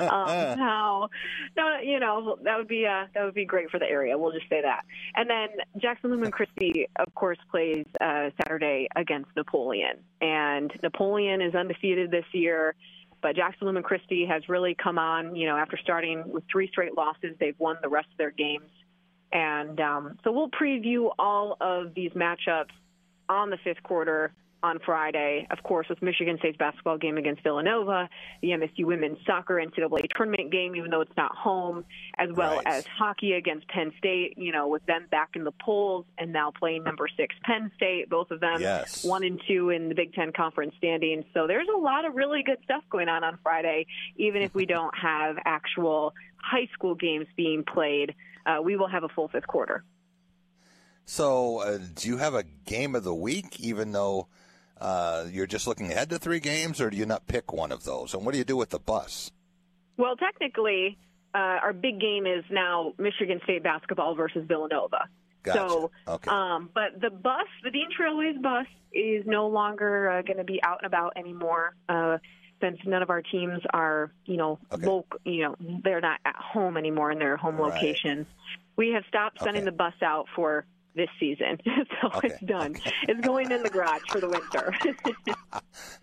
um, how. No, you know that would be uh, that would be great for the area. We'll just say that. And then Jackson Lumen Christi, of course, plays uh, Saturday against Napoleon, and Napoleon is undefeated this year. But Jackson Lumen Christi has really come on, you know, after starting with three straight losses, they've won the rest of their games. And um, so we'll preview all of these matchups on the fifth quarter on Friday, of course, with Michigan State's basketball game against Villanova, the MSU women's soccer NCAA tournament game, even though it's not home, as well Right. as hockey against Penn State, you know, with them back in the polls and now playing number six Penn State, both of them Yes. one and two in the Big Ten conference standings. So there's a lot of really good stuff going on on Friday, even if we don't have actual high school games being played. Uh, we will have a full fifth quarter. So, uh, do you have a game of the week, even though uh, you're just looking ahead to three games, or do you not pick one of those? And what do you do with the bus? Well, technically, uh, our big game is now Michigan State basketball versus Villanova. Gotcha. So, Okay. um, but the bus, the Dean Trailways bus, is no longer uh, going to be out and about anymore. Uh, since none of our teams are, you know, local, you know, they're not at home anymore in their home Right. locations. We have stopped sending the bus out for this season, so it's done. It's going in the garage for the winter.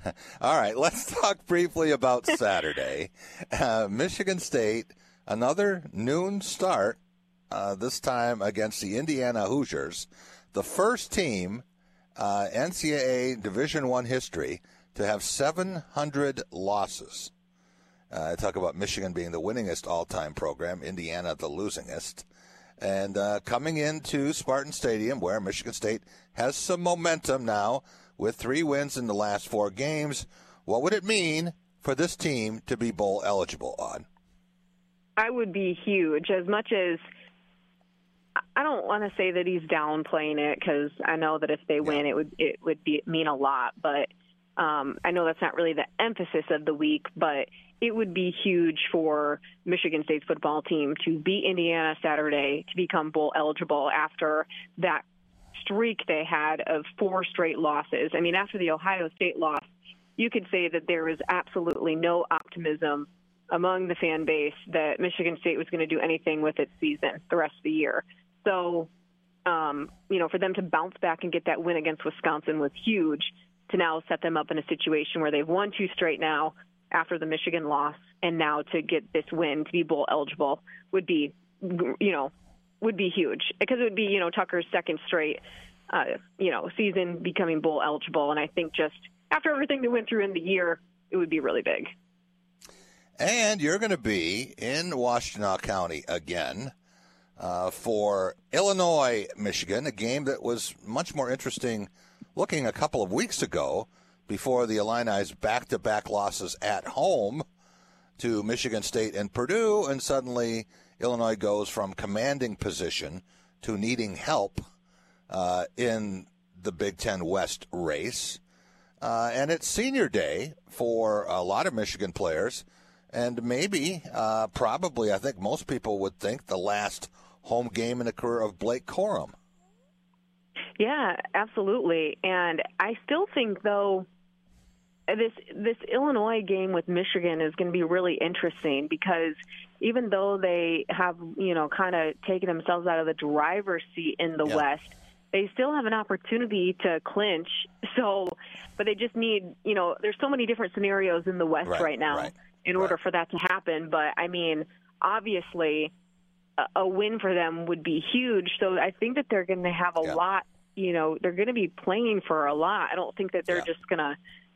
All right, let's talk briefly about Saturday. Uh, Michigan State, another noon start, uh, this time against the Indiana Hoosiers, the first team uh, NCAA Division One history to have 700 losses. Uh, I talk about Michigan being the winningest all-time program, Indiana the losingest. And uh, coming into Spartan Stadium, where Michigan State has some momentum now with three wins in the last four games, what would it mean for this team to be bowl eligible on? I would be huge. As much as I don't want to say that he's downplaying it because I know that if they win, it would it would be mean a lot. But um, I know that's not really the emphasis of the week. But it would be huge for Michigan State's football team to beat Indiana Saturday to become bowl eligible after that streak they had of four straight losses. I mean, after the Ohio State loss, you could say that there was absolutely no optimism among the fan base that Michigan State was going to do anything with its season the rest of the year. So, um, you know, for them to bounce back and get that win against Wisconsin was huge to now set them up in a situation where they've won two straight now after the Michigan loss, and now to get this win to be bowl eligible would be, you know, would be huge because it would be, you know, Tucker's second straight, uh, you know, season becoming bowl eligible. And I think just after everything they went through in the year, it would be really big. And you're going to be in Washtenaw County again uh, for Illinois, Michigan, a game that was much more interesting looking a couple of weeks ago before the Illini's back to back losses at home to Michigan State and Purdue. And suddenly Illinois goes from commanding position to needing help uh, in the Big Ten West race. Uh, and it's senior day for a lot of Michigan players. And maybe, uh, probably, I think most people would think the last home game in the career of Blake Corum. Yeah, absolutely. And I still think though this this Illinois game with Michigan is going to be really interesting because even though they have, you know, kind of taken themselves out of the driver's seat in the. West, they still have an opportunity to clinch. So, but they just need, you know, there's so many different scenarios in the West Right, right, now right, in order for that to happen. But I mean, obviously, a, a win for them would be huge. So I think that they're going to have a lot. You know, they're going to be playing for a lot. I don't think that they're just going to,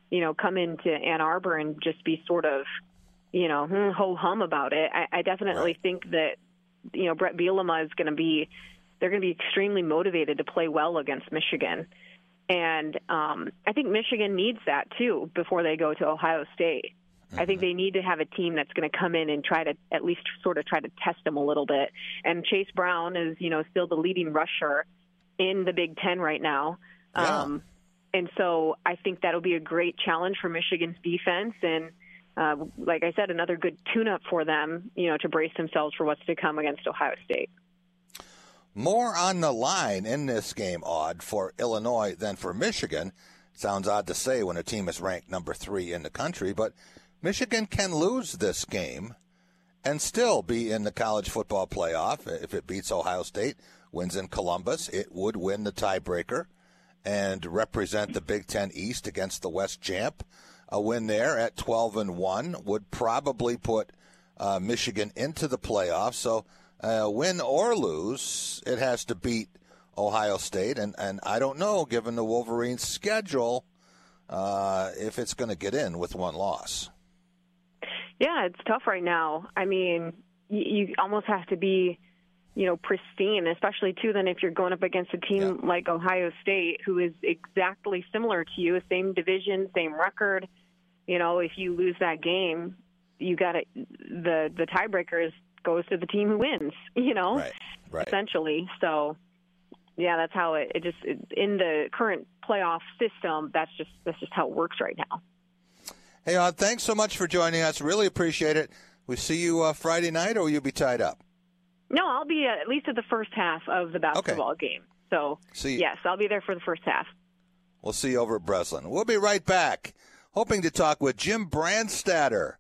you know, come into Ann Arbor and just be sort of, you know, hmm, ho hum about it. I, I definitely think that, you know, Brett Bielema is going to be. They're going to be extremely motivated to play well against Michigan. And um, I think Michigan needs that too before they go to Ohio State. I think they need to have a team that's going to come in and try to at least sort of try to test them a little bit. And Chase Brown is, you know, still the leading rusher in the Big Ten right now. Um, and so I think that'll be a great challenge for Michigan's defense. And uh, like I said, another good tune-up for them, you know, to brace themselves for what's to come against Ohio State. More on the line in this game, Aud, for Illinois than for Michigan. Sounds odd to say when a team is ranked number three in the country, but Michigan can lose this game and still be in the college football playoff if it beats Ohio State, wins in Columbus. It would win the tiebreaker and represent the Big Ten East against the West champ. A win there at 12 and 1 would probably put uh, Michigan into the playoffs. So uh, win or lose, it has to beat Ohio State, and and I don't know, given the Wolverines' schedule, uh, if it's going to get in with one loss. Yeah, it's tough right now. I mean, you, you almost have to be, you know, pristine, especially too. Then if you're going up against a team yeah. like Ohio State, who is exactly similar to you, same division, same record. You know, if you lose that game, you got to the the tiebreaker is goes to the team who wins. You know, right, right. essentially. So, yeah, that's how it, it just it, in the current playoff system. That's just that's just how it works right now. Hey, uh, thanks so much for joining us. Really appreciate it. We see you uh, Friday night, or you'll you be tied up? No, I'll be at least at the first half of the basketball okay. game. So, see yes, I'll be there for the first half. We'll see you over at Breslin. We'll be right back. Hoping to talk with Jim Brandstatter,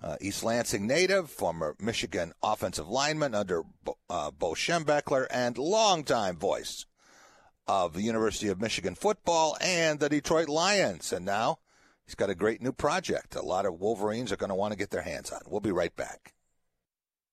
uh, East Lansing native, former Michigan offensive lineman under uh, Bo Schembechler, and longtime voice of the University of Michigan football and the Detroit Lions. And now he's got a great new project. A lot of Wolverines are going to want to get their hands on. We'll be right back.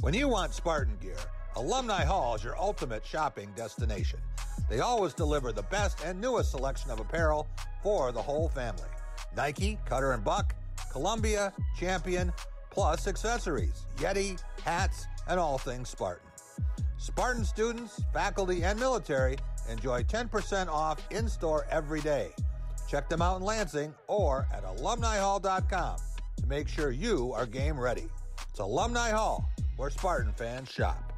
When you want Spartan gear, Alumni Hall is your ultimate shopping destination. They always deliver the best and newest selection of apparel for the whole family. Nike, Cutter and Buck, Columbia, Champion, plus accessories, Yeti, hats, and all things Spartan. Spartan students, faculty, and military enjoy 10% off in store every day. Check them out in Lansing or at alumnihall.com to make sure you are game ready. It's Alumni Hall, where Spartan fans shop.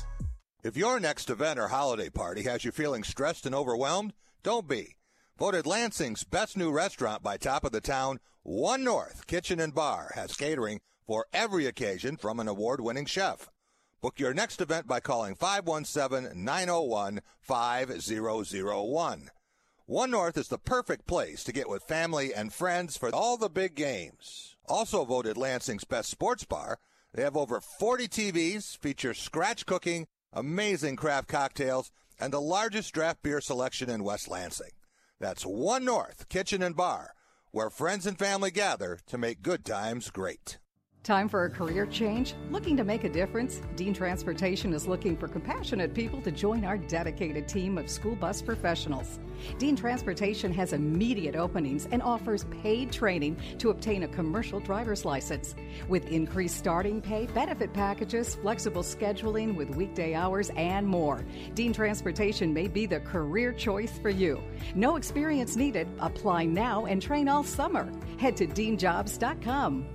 If your next event or holiday party has you feeling stressed and overwhelmed, don't be. Voted Lansing's best new restaurant by Top of the Town, One North Kitchen and Bar has catering for every occasion from an award winning chef. Book your next event by calling 517 901 5001. One North is the perfect place to get with family and friends for all the big games. Also voted Lansing's best sports bar, they have over 40 TVs, feature scratch cooking, amazing craft cocktails, and the largest draft beer selection in West Lansing. That's One North Kitchen and Bar, where friends and family gather to make good times great. Time for a career change? Looking to make a difference? Dean Transportation is looking for compassionate people to join our dedicated team of school bus professionals. Dean Transportation has immediate openings and offers paid training to obtain a commercial driver's license. With increased starting pay, benefit packages, flexible scheduling with weekday hours, and more, Dean Transportation may be the career choice for you. No experience needed. Apply now and train all summer. Head to deanjobs.com.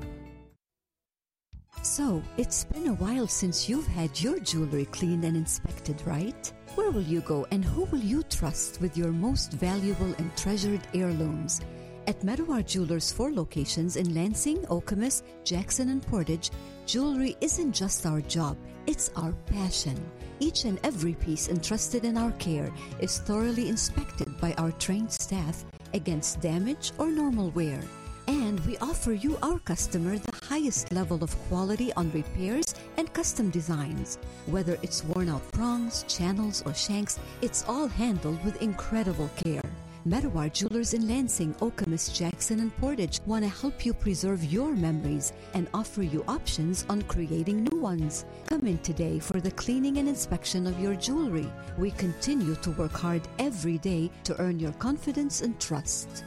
So, it's been a while since you've had your jewelry cleaned and inspected, right? Where will you go and who will you trust with your most valuable and treasured heirlooms? At Medawar Jewelers' four locations in Lansing, Okemos, Jackson, and Portage, jewelry isn't just our job, it's our passion. Each and every piece entrusted in our care is thoroughly inspected by our trained staff against damage or normal wear. And we offer you, our customer, the highest level of quality on repairs and custom designs. Whether it's worn out prongs, channels, or shanks, it's all handled with incredible care. Medawar Jewelers in Lansing, Okemos, Jackson, and Portage want to help you preserve your memories and offer you options on creating new ones. Come in today for the cleaning and inspection of your jewelry. We continue to work hard every day to earn your confidence and trust.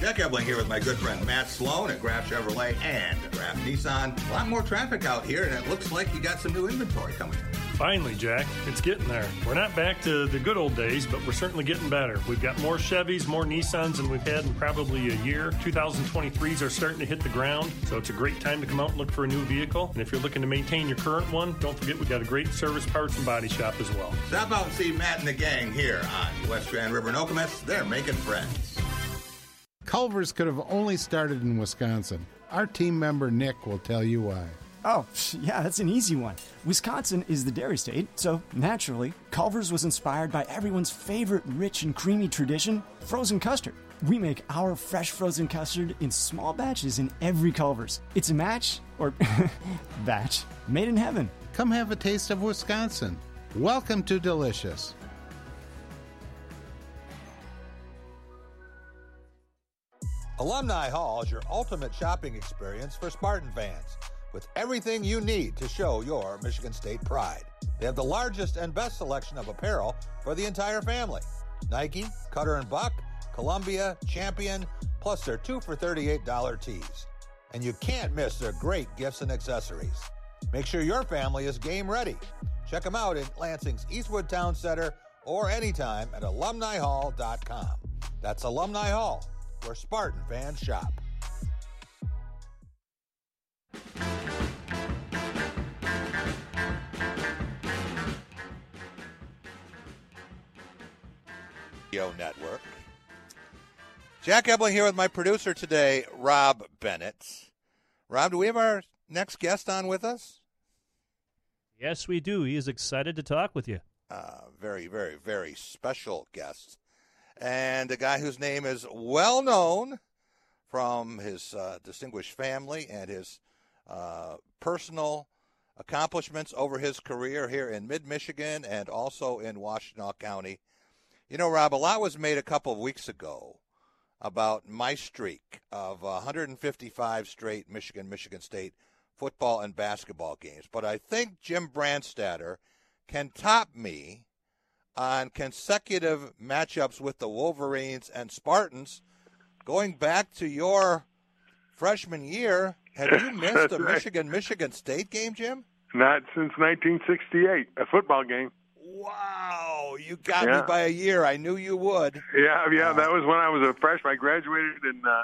Jack Ebling here with my good friend Matt Sloan at Graff Chevrolet and Graff Nissan. A lot more traffic out here, and it looks like you got some new inventory coming in. Finally, Jack, it's getting there. We're not back to the good old days, but we're certainly getting better. We've got more Chevys, more Nissans than we've had in probably a year. 2023s are starting to hit the ground, so it's a great time to come out and look for a new vehicle. And if you're looking to maintain your current one, don't forget we've got a great service parts and body shop as well. Stop out and see Matt and the gang here on West Grand River and Okemos. They're making friends. Culver's could have only started in Wisconsin. Our team member Nick will tell you why. Oh, yeah, that's an easy one. Wisconsin is the dairy state, so naturally, Culver's was inspired by everyone's favorite rich and creamy tradition frozen custard. We make our fresh frozen custard in small batches in every Culver's. It's a match, or batch, made in heaven. Come have a taste of Wisconsin. Welcome to Delicious. Alumni Hall is your ultimate shopping experience for Spartan fans with everything you need to show your Michigan State pride. They have the largest and best selection of apparel for the entire family Nike, Cutter and Buck, Columbia, Champion, plus their 2 for $38 tees. And you can't miss their great gifts and accessories. Make sure your family is game ready. Check them out in Lansing's Eastwood Town Center or anytime at alumnihall.com. That's Alumni Hall, where Spartan fans shop. Network. Jack Ebling here with my producer today, Rob Bennett. Rob, do we have our next guest on with us? Yes, we do. He is excited to talk with you. Uh, very, very, very special guest. And a guy whose name is well known from his uh, distinguished family and his uh, personal accomplishments over his career here in mid Michigan and also in Washtenaw County. You know, Rob, a lot was made a couple of weeks ago about my streak of 155 straight Michigan Michigan State football and basketball games. But I think Jim Brandstatter can top me on consecutive matchups with the Wolverines and Spartans going back to your freshman year. Have you missed a right. Michigan Michigan State game, Jim? Not since 1968, a football game. Wow, you got Yeah. me by a year. I knew you would. Yeah, yeah, that was when I was a freshman. I graduated in, uh,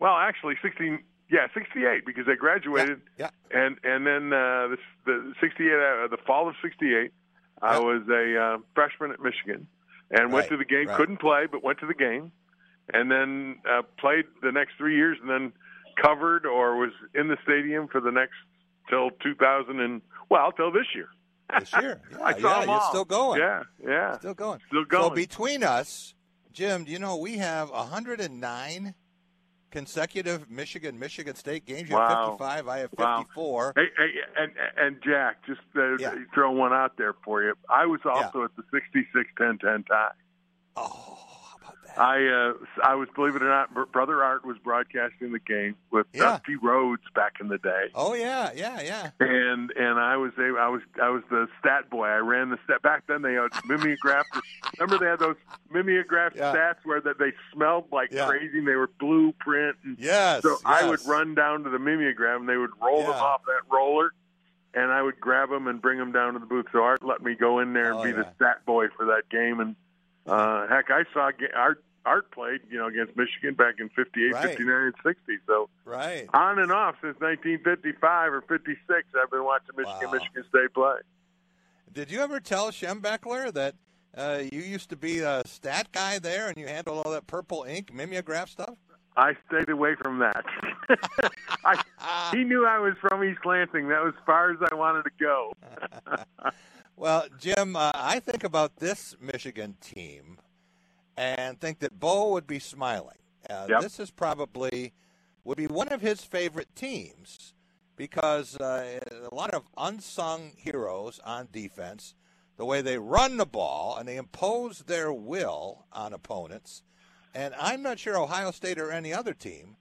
well, actually 16, yeah, 68 because I graduated. Yeah. And and then uh, the, the 68, uh, the fall of 68, I was a uh, freshman at Michigan and went Right, to the game. right. Couldn't play, but went to the game, and then uh, played the next three years, and then covered or was in the stadium for the next till 2000 and well till this year. This year. Yeah, I saw yeah, them you're still going. Yeah, yeah, Still going. Still going. So between us, Jim, do you know we have 109 consecutive Michigan Michigan State games? You have Wow. 55. I have Wow. 54. Hey, hey, and and Jack, just uh, Yeah. throw one out there for you. I was also at the 66-10-10 tie. Oh, how about that? I uh, I was, believe it or not, Brother Art was broadcasting the game with Yeah. Dusty Rhodes back in the day, Oh yeah, yeah, yeah. and and I was a, I was I was the stat boy. I ran the stat. Back then they had mimeographed. remember they had those mimeographed Yeah. stats where that they smelled like Yeah. crazy. and They were blueprint. And Yes. so I would run down to the mimeograph and they would roll them off that roller, and I would grab them and bring them down to the booth. So Art let me go in there and Oh, be yeah. the stat boy for that game. And uh, heck, I saw Art Art played you know against Michigan back in 58, Right. 59, and 60. So Right. on and off since 1955 or 56, I've been watching Michigan Wow. Michigan State play. Did you ever tell Schembechler that uh, you used to be a stat guy there and you handled all that purple ink mimeograph stuff? I stayed away from that. I, he knew I was from East Lansing. That was as far as I wanted to go. Well, Jim, uh, I think about this Michigan team and think that Bo would be smiling. Uh, Yep. This is probably would be one of his favorite teams because uh, a lot of unsung heroes on defense. The way they run the ball and they impose their will on opponents, and I'm not sure Ohio State or any other team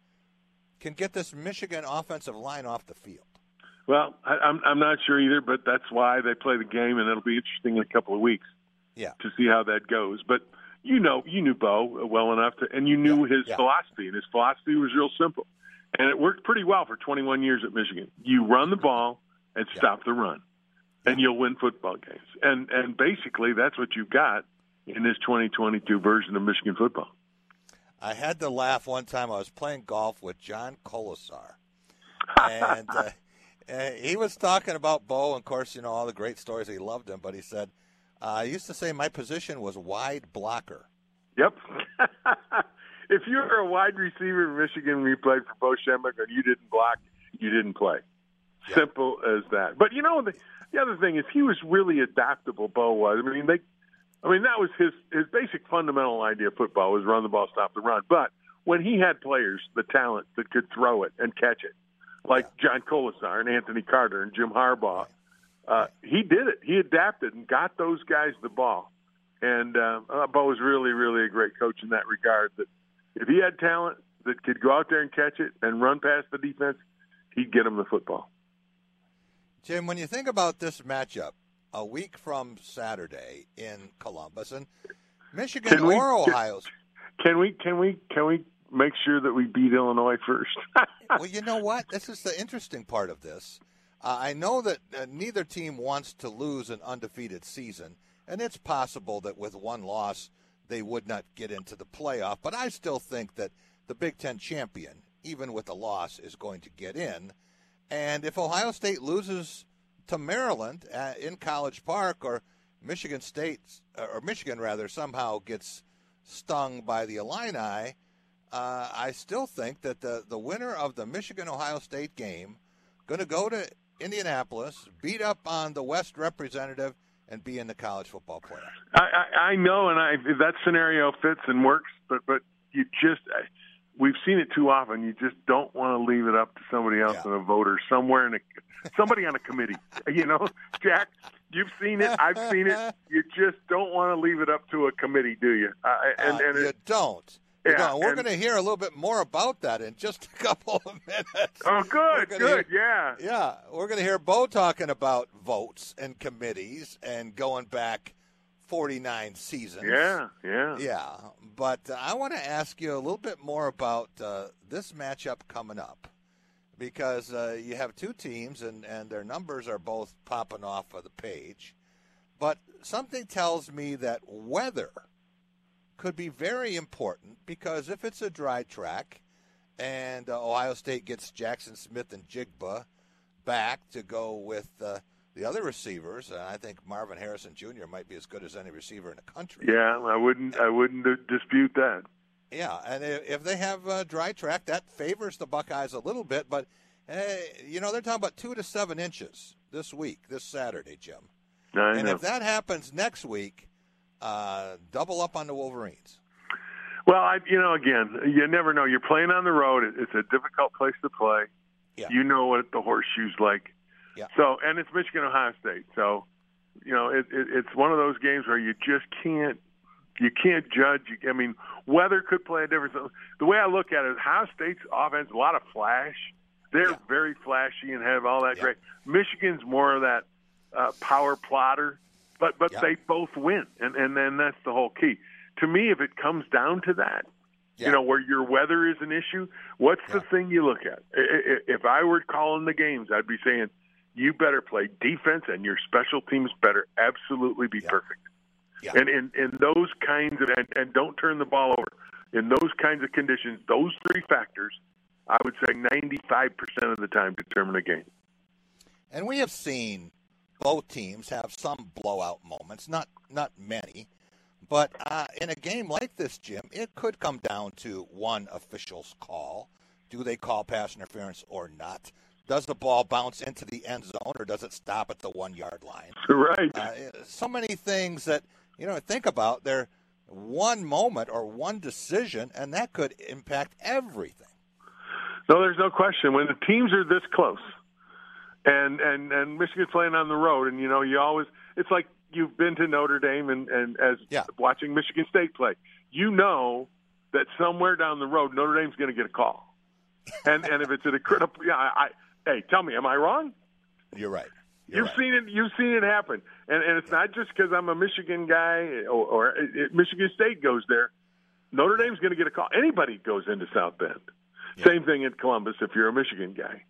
can get this Michigan offensive line off the field. Well, I, I'm I'm not sure either, but that's why they play the game, and it'll be interesting in a couple of weeks Yeah. to see how that goes. But you know, you knew Bo well enough to, and you knew his yeah. philosophy, and his philosophy was real simple, and it worked pretty well for 21 years at Michigan. You run the ball and stop the run, and you'll win football games. And and basically, that's what you've got in this 2022 version of Michigan football. I had to laugh one time. I was playing golf with John Kolesar, and uh, he was talking about Bo. And of course, you know all the great stories. He loved him, but he said, Uh, "I used to say my position was wide blocker." Yep. if you were a wide receiver in Michigan and you played for Bo Schembechler and you didn't block, you didn't play. Simple as that. But you know the the other thing is he was really adaptable. Bo was. I mean they. I mean that was his his basic fundamental idea of football was run the ball, stop the run. But when he had players, the talent that could throw it and catch it, like John Kolesar and Anthony Carter and Jim Harbaugh, uh, he did it. He adapted and got those guys the ball. And uh, Bo was really, really a great coach in that regard. That if he had talent that could go out there and catch it and run past the defense, he'd get them the football. Jim, when you think about this matchup, a week from Saturday in Columbus, and Michigan Can we- or Ohio. Can we? Can we? Can we make sure that we beat Illinois first? well, you know what? This is the interesting part of this. Uh, I know that uh, neither team wants to lose an undefeated season, and it's possible that with one loss they would not get into the playoff. But I still think that the Big Ten champion, even with a loss, is going to get in. And if Ohio State loses to Maryland uh, in College Park, or Michigan State, or Michigan rather, somehow gets stung by the Illini, uh, I still think that the, the winner of the Michigan Ohio State game going to go to Indianapolis, beat up on the West representative, and be in the college football playoff. I, I, I know, and I that scenario fits and works, but but you just we've seen it too often. You just don't want to leave it up to somebody else and a voter somewhere in a somebody on a committee. You know, Jack, you've seen it. I've seen it. You just don't want to leave it up to a committee, do you? Uh, and Uh, and you it, don't. Yeah. We're going to hear a little bit more about that in just a couple of minutes. oh, good, good, hear- yeah. Yeah, we're going to hear Bo talking about votes and committees and going back 49 seasons. Yeah, yeah. Yeah, but uh, I want to ask you a little bit more about uh, this matchup coming up because uh, you have two teams and, and their numbers are both popping off of the page. But something tells me that weather could be very important because if it's a dry track and uh, Ohio State gets Jaxon Smith-Njigba back to go with uh, the other receivers, and I think Marvin Harrison Jr. might be as good as any receiver in the country. Yeah, I wouldn't I wouldn't dispute that. Yeah, and if they have a dry track, that favors the Buckeyes a little bit. But hey, you know they're talking about two to seven inches this week, this Saturday, Jim. I and know. if that happens next week, uh, double up on the Wolverines. Well, I, you know, again, you never know. You're playing on the road. It's a difficult place to play. Yeah. You know what the horseshoe's like. Yeah. So, and it's Michigan Ohio State. So, you know, it, it, it's one of those games where you just can't you can't judge. I mean, weather could play a difference. The way I look at it, Ohio State's offense, a lot of flash. They're very flashy and have all that great. Michigan's more of that uh, power plotter, but but they both win, and and then that's the whole key. To me, if it comes down to that, you know, where your weather is an issue, what's the thing you look at? If I were calling the games, I'd be saying you better play defense, and your special teams better absolutely be perfect. And in in those kinds of and, and don't turn the ball over in those kinds of conditions. Those three factors, I would say, ninety five percent of the time determine a game. And we have seen both teams have some blowout moments, not not many, but uh, in a game like this, Jim, it could come down to one official's call. Do they call pass interference or not? Does the ball bounce into the end zone or does it stop at the one yard line? Right. Uh, so many things that you know think about. They're one moment or one decision, and that could impact everything. No, there's no question. When the teams are this close, and and and Michigan's playing on the road, and you know you always it's like you've been to Notre Dame and and as watching Michigan State play, you know that somewhere down the road Notre Dame's going to get a call, and and if it's at a critical, yeah, I, I hey, tell me, am I wrong? You're right. You've seen it. You've seen it happen, and and it's not just because I'm a Michigan guy or, or it, it- Michigan State goes there. Notre Dame's going to get a call. Anybody goes into South Bend. Same thing in Columbus. If you're a Michigan guy,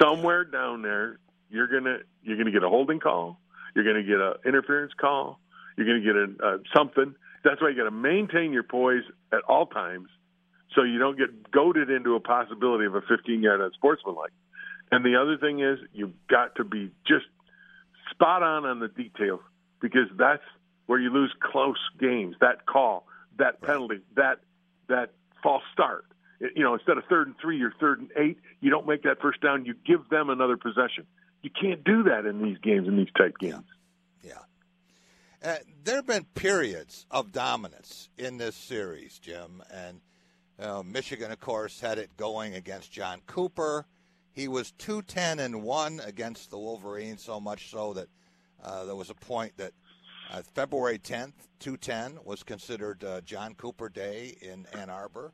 somewhere down there, you're gonna you're gonna get a holding call. You're gonna get a interference call. You're gonna get a uh, something. That's why you got to maintain your poise at all times, so you don't get goaded into a possibility of a 15 yard unsportsmanlike. And the other thing is, you've got to be just spot on on the details because that's where you lose close games. That call, that penalty, that that false start. You know, instead of third and three, you're third and eight. You don't make that first down. You give them another possession. You can't do that in these games, in these tight games. Yeah. Uh, there have been periods of dominance in this series, Jim, and uh, Michigan, of course, had it going against John Cooper. He was two ten and one against the Wolverines, so much so that uh, there was a point that uh, February tenth, two ten, was considered uh, John Cooper Day in Ann Arbor,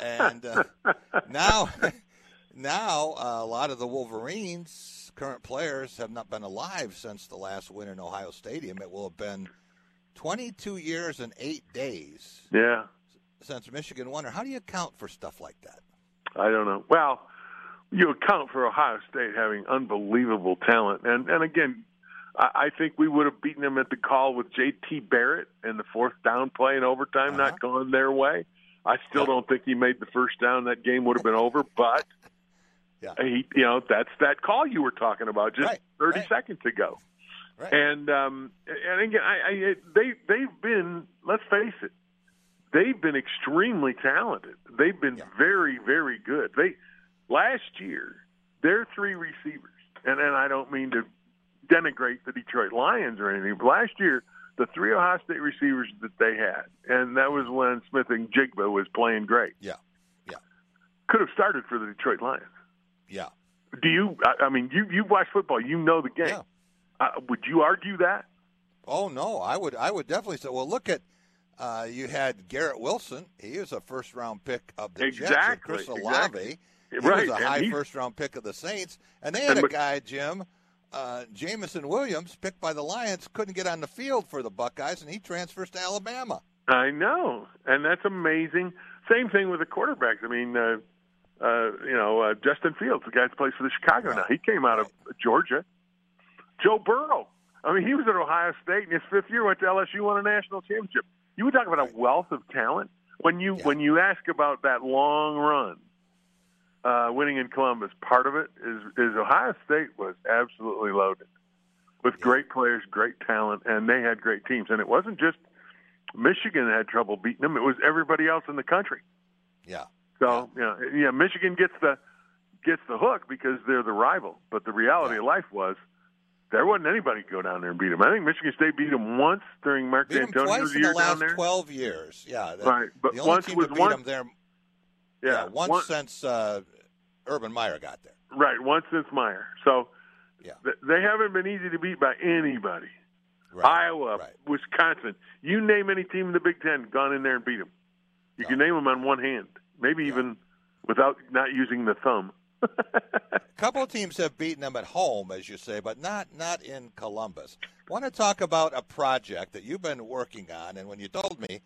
and uh, now, now uh, a lot of the Wolverines current players have not been alive since the last win in Ohio Stadium. It will have been twenty two years and eight days. Yeah. Since Michigan won, or how do you account for stuff like that? I don't know. Well, you account for Ohio State having unbelievable talent, and and again, I, I think we would have beaten them at the call with J.T. Barrett and the fourth down play in overtime Uh-huh. not going their way. I still don't think he made the first down. That game would have been over, but yeah. he, you know, that's that call you were talking about just Right, 30 right. seconds ago. Right. And um, and again, I, I they they've been. Let's face it, they've been extremely talented. They've been very very good. They last year their three receivers, and and I don't mean to denigrate the Detroit Lions or anything, but last year the three Ohio State receivers that they had, and that was when Smith-Njigba was playing great. Yeah, yeah, could have started for the Detroit Lions. Yeah. Do you? I, I mean, you you watch football, you know the game. Uh, would you argue that? Oh no, I would I would definitely say. Well, look at uh, you had Garrett Wilson. He was a first round pick of the Jets. Exactly, And Chris Olave. exactly. He Right, was a and high first round pick of the Saints, and they had And a guy, Jim. Uh, Jameson Williams, picked by the Lions, couldn't get on the field for the Buckeyes, and he transfers to Alabama. I know, and that's amazing. Same thing with the quarterbacks. I mean, uh, uh, you know, uh, Justin Fields, the guy that plays for the Chicago now, he came out of Georgia. Joe Burrow. I mean, he was at Ohio State in his fifth year, went to LSU, won a national championship. You would talk about a wealth of talent when you when you ask about that long run. Uh, winning in Columbus, part of it is is Ohio State was absolutely loaded with great players, great talent, and they had great teams. And it wasn't just Michigan that had trouble beating them; it was everybody else in the country. Yeah. So you know, yeah, Michigan gets the gets the hook because they're the rival. But the reality of life was there wasn't anybody go down there and beat them. I think Michigan State beat them once during Mark Beat them Antonio's the year down last there. twelve years. Yeah, that- Right, but the only once team was to beat one- them there. Yeah, once one- since uh, Urban Meyer got there. Right, once since Meyer. So Yeah. th- they haven't been easy to beat by anybody. Iowa, Wisconsin, you name any team in the Big Ten, gone in there and beat them. You can name them on one hand, maybe even without not using the thumb. A couple of teams have beaten them at home, as you say, but not not in Columbus. I want to talk about a project that you've been working on, and when you told me,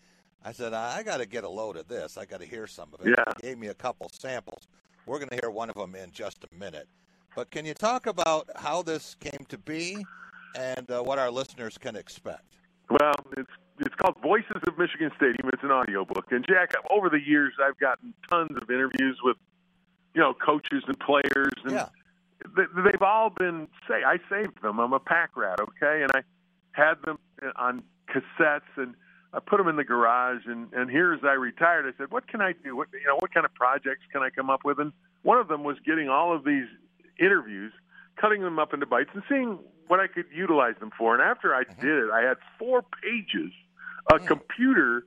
I said I got to get a load of this. I got to hear some of it. Yeah. You gave me a couple samples. We're going to hear one of them in just a minute. But can you talk about how this came to be and uh, what our listeners can expect? Well, it's it's called Voices of Michigan Stadium. It's an audiobook. And Jack, over the years, I've gotten tons of interviews with, you know, coaches and players, and Yeah. they, they've all been say I saved them. I'm a pack rat, okay, and I had them on cassettes and I put them in the garage. And and here as I retired, I said, what can I do? What you know, what kind of projects can I come up with? And one of them was getting all of these interviews, cutting them up into bites, and seeing what I could utilize them for. And after I did it, I had four pages of computer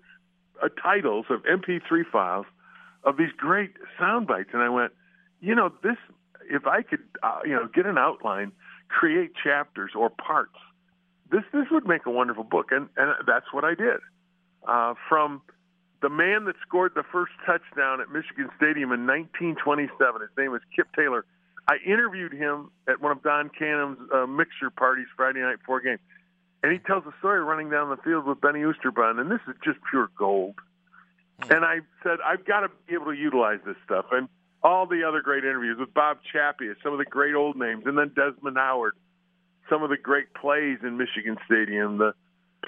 uh, titles of MP3 files of these great sound bites, and I went, you know, this if I could, uh, you know, get an outline, create chapters or parts, this this would make a wonderful book, and and that's what I did. Uh, from the man that scored the first touchdown at Michigan Stadium in 1927, his name was Kip Taylor. I interviewed him at one of Don Canham's uh, mixer parties Friday night before game, and he tells a story running down the field with Benny Oosterbaan, and this is just pure gold. And I said, I've got to be able to utilize this stuff. And all the other great interviews with Bob Chappuis, some of the great old names, and then Desmond Howard, some of the great plays in Michigan Stadium, the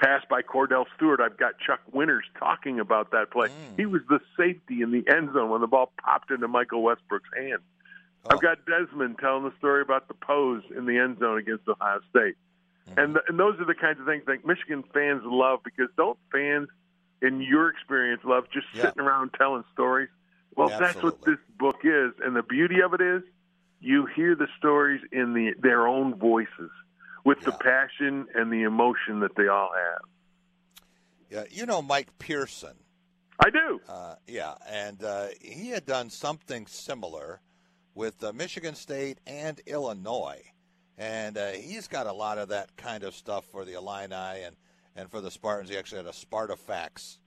pass by Kordell Stewart. I've got Chuck Winters talking about that play. Mm. He was the safety in the end zone when the ball popped into Michael Westbrook's hand. I've oh. got Desmond telling the story about the pose in the end zone against Ohio State. Mm-hmm. And, and those are the kinds of things that Michigan fans love because don't fans in your experience, love just Yeah. sitting around telling stories. Well, that's what this book is, and the beauty of it is, you hear the stories in the their own voices, with the passion and the emotion that they all have. Yeah, you know Mike Pearson. I do. Uh, yeah, and uh, he had done something similar with uh, Michigan State and Illinois, and uh, he's got a lot of that kind of stuff for the Illini and and for the Spartans. He actually had a Spartafacts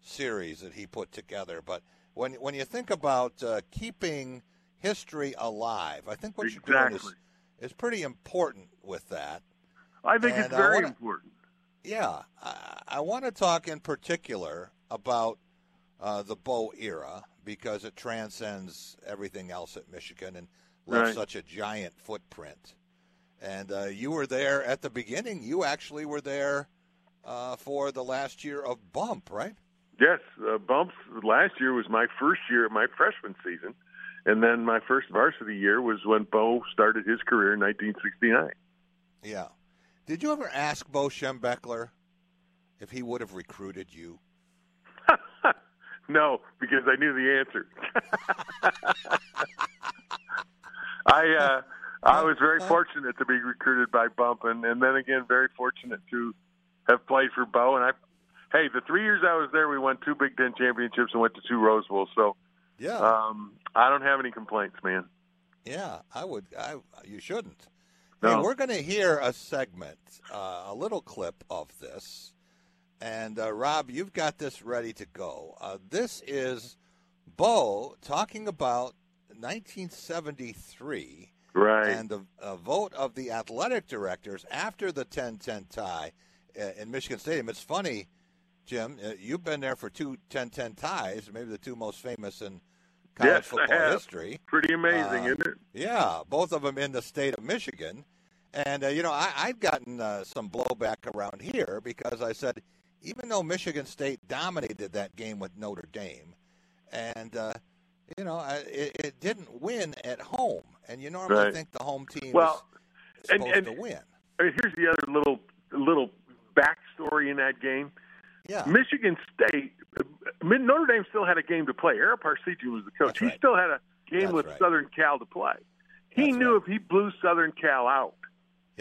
series that he put together. But when when you think about uh, keeping history alive, I think what you're doing Exactly. is is pretty important with that. I think And it's very wanna- important. Yeah, I, I want to talk in particular about uh, the Bo era because it transcends everything else at Michigan and left Right. such a giant footprint. And uh, you were there at the beginning. You actually were there uh, for the last year of Bump, right? Yes, uh, bumps. Last year was my first year of my freshman season, and then my first varsity year was when Bo started his career in 1969. Yeah. Did you ever ask Bo Schembechler if he would have recruited you? No, because I knew the answer. I uh, I was very fortunate to be recruited by Bump, and, and then again very fortunate to have played for Bo. And I, hey, the three years I was there, we won two Big Ten championships and went to two Rose Bowls. So Yeah. um, I don't have any complaints, man. Yeah, I would. I you shouldn't. No. Hey, we're going to hear a segment, uh, a little clip of this, and uh, Rob, you've got this ready to go. Uh, this is Bo talking about 1973 Right. and the uh, vote of the athletic directors after the 10-10 tie uh, in Michigan Stadium. It's funny, Jim. Uh, you've been there for two 10-10 ties, maybe the two most famous in college yes, football have. history. Pretty amazing, Uh, isn't it? Yeah, both of them in the state of Michigan. And, uh, you know, I, I've gotten uh, some blowback around here because I said, even though Michigan State dominated that game with Notre Dame, and, uh, you know, I- it, it didn't win at home. And you normally Right. think the home team Well, is and- supposed and- to win. Here's the other little little backstory in that game. Yeah. Michigan State, Notre Dame still had a game to play. Eric Parseghian was the coach. he still had a game That's with right. Southern Cal to play. He knew if he blew Southern Cal out,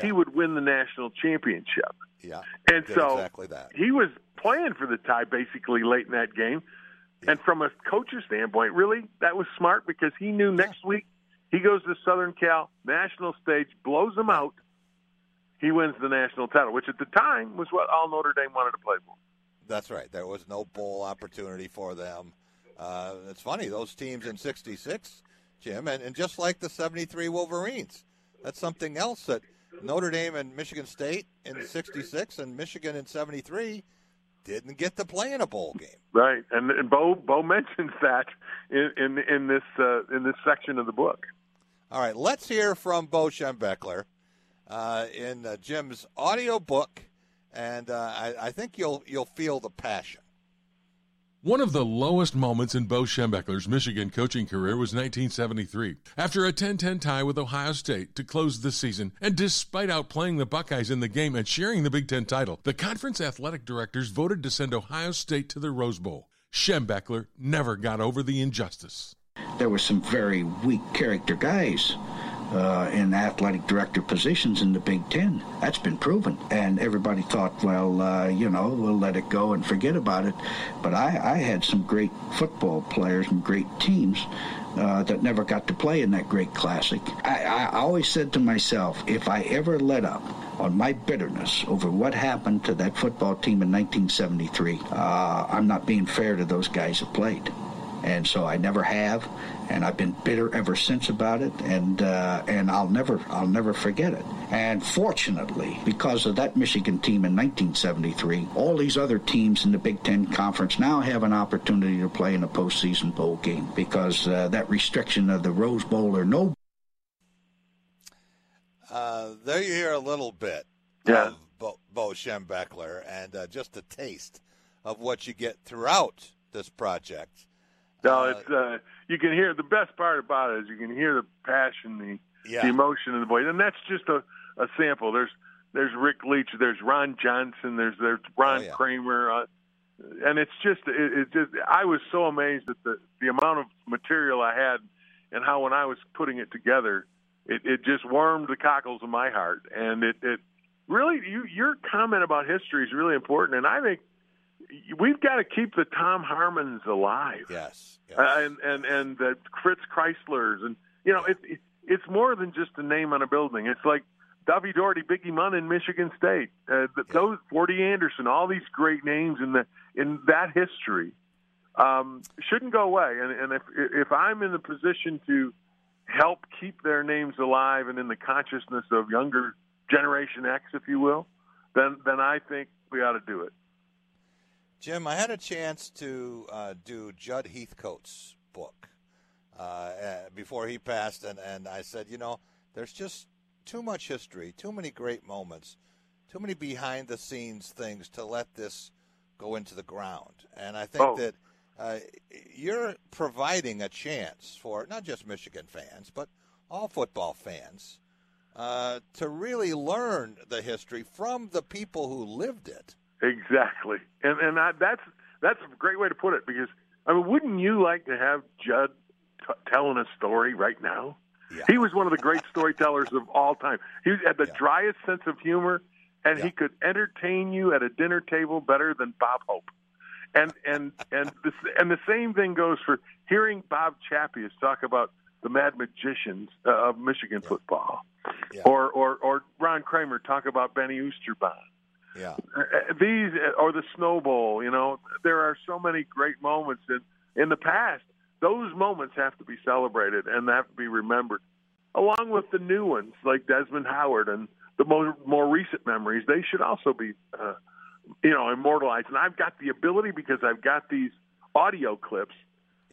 he would win the national championship. Yeah. And so exactly that. he was playing for the tie basically late in that game. And from a coach's standpoint, really, that was smart because he knew next week he goes to Southern Cal national stage, blows them out. He wins the national title, which at the time was what all Notre Dame wanted to play for. That's right. There was no bowl opportunity for them. Uh, it's funny, those teams in 66, Jim, and, and just like the 73 Wolverines, that's something else that Notre Dame and Michigan State in 66 and Michigan in 73 didn't get to play in a bowl game. Right, and, and Bo Bo mentions that in in, in this uh, in this section of the book. All right, let's hear from Bo Schembechler uh, in uh, Jim's audio book, and uh, I, I think you'll you'll feel the passion. One of the lowest moments in Bo Schembechler's Michigan coaching career was 1973. After a 10-10 tie with Ohio State to close the season, and despite outplaying the Buckeyes in the game and sharing the Big Ten title, the conference athletic directors voted to send Ohio State to the Rose Bowl. Schembechler never got over the injustice. There were some very weak character guys uh, in athletic director positions in the Big Ten. That's been proven. And everybody thought, well, uh, you know, we'll let it go and forget about it. But I, I had some great football players and great teams uh, that never got to play in that great classic. I, I always said to myself, if I ever let up, on my bitterness over what happened to that football team in 1973, uh, I'm not being fair to those guys who played and so I never have, and I've been bitter ever since about it, and uh, and I'll never I'll never forget it. And fortunately, because of that Michigan team in 1973, all these other teams in the Big Ten Conference now have an opportunity to play in a postseason bowl game because uh, that restriction of the Rose Bowl or no Uh, there you hear a little bit Yeah. of Bo, Bo Schembechler and uh, just a taste of what you get throughout this project. No, it's uh, you can hear the best part about it is you can hear the passion, the, Yeah. the emotion in the voice, and that's just a, a sample. There's there's Rick Leach, there's Ron Johnson, there's there's Ron Oh, yeah. Kramer. Uh, and it's just it, it just I was so amazed at the the amount of material I had and how when I was putting it together, it, it just warmed the cockles of my heart, and it it really you your comment about history is really important, and I think we've got to keep the Tom Harmons alive. Yes, yes. Uh, and and and the Fritz Crislers, and you know, it, it it's more than just a name on a building. It's like Duffy Daugherty, Biggie Munn in Michigan State, uh, the, yeah. those Forddy Anderson, all these great names in the in that history um, shouldn't go away. And, and if if I'm in the position to help keep their names alive and in the consciousness of younger Generation X, if you will, then then I think we ought to do it. Jim, I had a chance to uh, do Judd Heathcote's book uh, before he passed, and, and I said, you know, there's just too much history, too many great moments, too many behind the scenes things to let this go into the ground. And I think oh. that uh, you're providing a chance for not just Michigan fans, but all football fans uh, to really learn the history from the people who lived it. Exactly, and and I, that's that's a great way to put it because I mean, wouldn't you like to have Judd t- telling a story right now? Yeah. He was one of the great storytellers of all time. He had the Yeah. driest sense of humor, and he could entertain you at a dinner table better than Bob Hope. And and and the, and the same thing goes for hearing Bob Chappuis talk about the Mad Magicians uh, of Michigan football, Yeah. or or or Ron Kramer talk about Benny Oosterbaan Yeah. uh, these or the snowball, You know, there are so many great moments in in the past. Those moments have to be celebrated and they have to be remembered, along with the new ones like Desmond Howard and the more more recent memories. They should also be, uh, you know, immortalized. And I've got the ability because I've got these audio clips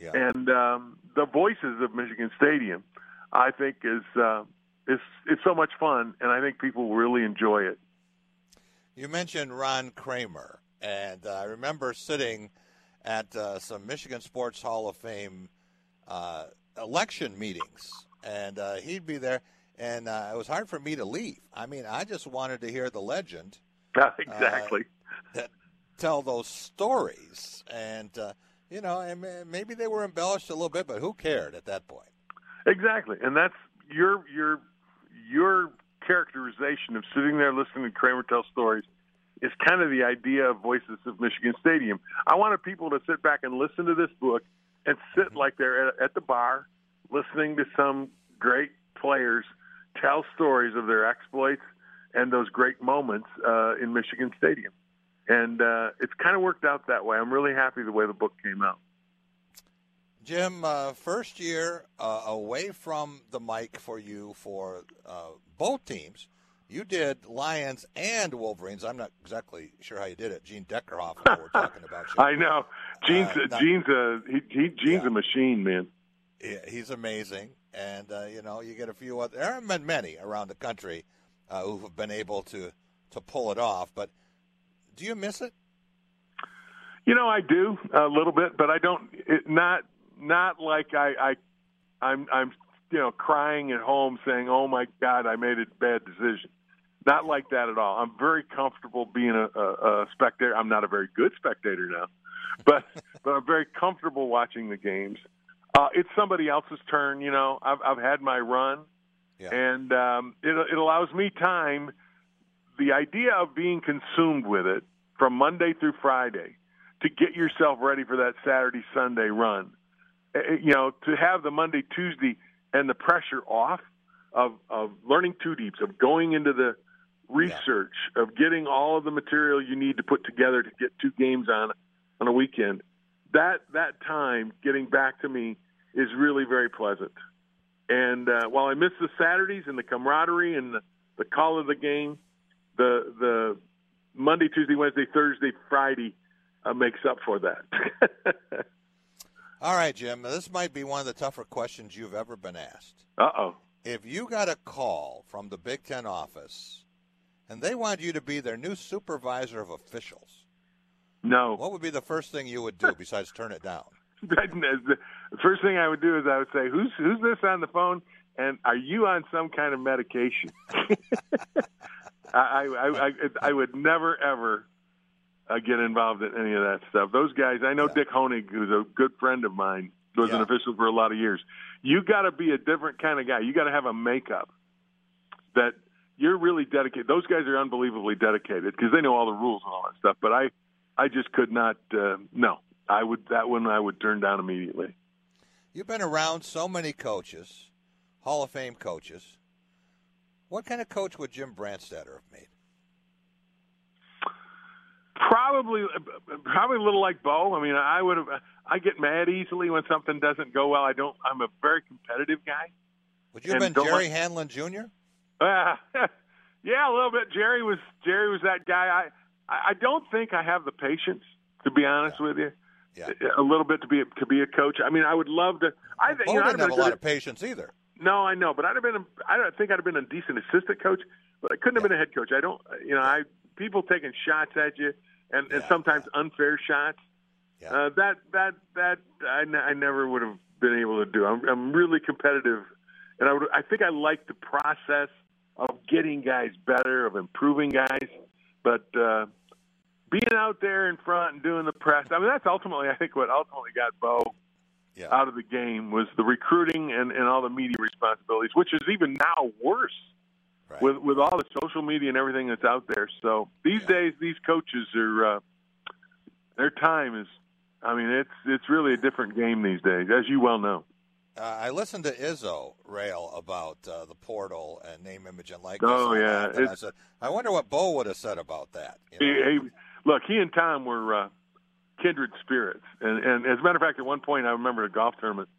Yeah. and um, the voices of Michigan Stadium. I think is uh, is it's so much fun, and I think people really enjoy it. You mentioned Ron Kramer, and uh, I remember sitting at uh, some Michigan Sports Hall of Fame uh, election meetings, and uh, he'd be there, and uh, it was hard for me to leave. I mean, I just wanted to hear the legend exactly. that tell those stories, and uh, you know, and maybe they were embellished a little bit, but who cared at that point? Exactly, and that's your your your characterization of sitting there listening to Kramer tell stories is kind of the idea of Voices of Michigan Stadium. I wanted people to sit back and listen to this book and sit like they're at, at the bar listening to some great players tell stories of their exploits and those great moments uh, in Michigan Stadium. And uh, it's kind of worked out that way. I'm really happy the way the book came out. Jim, uh, first year uh, away from the mic for you for uh, both teams. You did Lions and Wolverines. I'm not exactly sure how you did it. Gene Deckerhoff were talking about you. I know. Gene's, Uh, not- Gene's a he, he, Gene's a machine, man. Yeah, he's amazing, and uh, you know you get a few other. There haven't been many around the country uh, who have been able to to pull it off. But do you miss it? You know, I do a little bit, but I don't. It, not not like I, I I'm I'm you know crying at home saying, "Oh my God, I made a bad decision." Not like that at all. I'm very comfortable being a, a, a spectator. I'm not a very good spectator now, but but I'm very comfortable watching the games. Uh, it's somebody else's turn. You know, I've I've had my run, and um, it it allows me time. The idea of being consumed with it from Monday through Friday to get yourself ready for that Saturday Sunday run. Uh, You know, to have the Monday Tuesday and the pressure off of of learning two deeps, of going into the research, of getting all of the material you need to put together to get two games on on a weekend. That that time getting back to me is really very pleasant. And uh, while I miss the Saturdays and the camaraderie and the, the call of the game, the the Monday, Tuesday, Wednesday, Thursday, Friday uh, makes up for that. All right, Jim. This might be one of the tougher questions you've ever been asked. Uh oh. If you got a call from the Big Ten office and they wanted you to be their new supervisor of officials, no. what would be the first thing you would do besides turn it down? the first thing I would do is I would say, "Who's who's this on the phone?" And are you on some kind of medication? I, I, I I would never ever uh, get involved in any of that stuff. Those guys, I know Dick Honig, who's a good friend of mine, was an official for a lot of years. You got to be a different kind of guy. You got to have a makeup that you're really dedicated. Those guys are unbelievably dedicated because they know all the rules and all that stuff. But I, I just could not. Uh, no, I would that one I would turn down immediately. You've been around so many coaches, Hall of Fame coaches. What kind of coach would Jim Brandstatter have made? Probably, probably a little like Bo. I mean, I would have. I get mad easily when something doesn't go well. I don't. I'm a very competitive guy. Would you have been Jerry like- Hanlon Jr.? Uh, yeah, a little bit. Jerry was Jerry was that guy. I I don't think I have the patience to be honest with you. Yeah. A little bit to be a, to be a coach. I mean, I would love to. I think you know, I'd didn't have have a lot of patience either. No, I know, but I'd have been. A, I don't think I'd have been a decent assistant coach, but I couldn't have been a head coach. I don't. You know, I people taking shots at you, and, and sometimes unfair shots. Uh, that that that I, n- I never would have been able to do. I'm, I'm really competitive, and I would. I think I like the process of getting guys better, of improving guys, but uh, being out there in front and doing the press. I mean, that's ultimately, I think, what ultimately got Bo out of the game was the recruiting and, and all the media responsibilities, which is even now worse with with all the social media and everything that's out there. So these days, these coaches are uh, their time is. I mean, it's it's really a different game these days, as you well know. Uh, I listened to Izzo rail about uh, the portal and name, image, and likeness. Oh, and yeah, that, and I said, I wonder what Bo would have said about that. you know? he, look, he and Tom were uh, kindred spirits, and, and as a matter of fact, at one point I remember at a golf tournament,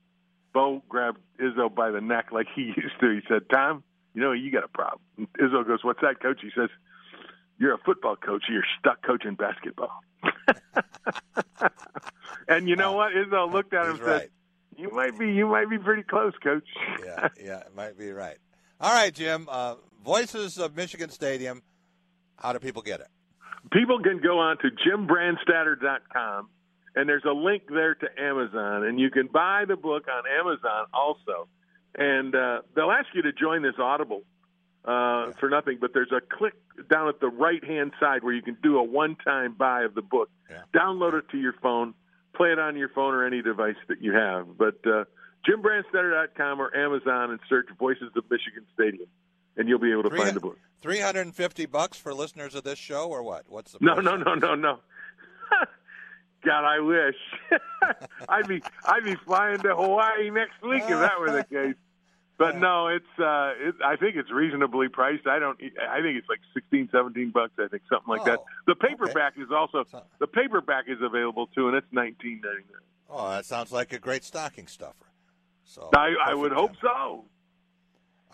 Bo grabbed Izzo by the neck like he used to. He said, "Tom, you know you got a problem." Izzo goes, "What's that, coach?" He says, "You're a football coach. You're stuck coaching basketball." and you know what? Izzo looked at him and He's said, "You might be, you might be pretty close, coach." yeah, yeah, it might be right. All right, Jim. Uh, Voices of Michigan Stadium. How do people get it? people can go on to jimbrandstatter.com and there's a link there to Amazon and you can buy the book on Amazon also. And uh, they'll ask you to join this Audible uh, for nothing, but there's a click down at the right hand side where you can do a one time buy of the book. Download it to your phone, play it on your phone or any device that you have. But uh, jimbrandstatter.com or Amazon and search Voices of Michigan Stadium and you'll be able to find the book. 350 bucks for listeners of this show, or what? What's the No, no, no, no, no. God, I wish. I'd be I'd be flying to Hawaii next week if that were the case. But no, it's uh it, I think it's reasonably priced. I don't I think it's like 16 17 bucks, I think something like that. Oh, The paperback is also the paperback is available too and it's 19.99. Oh, that sounds like a great stocking stuffer. So I I would hope so.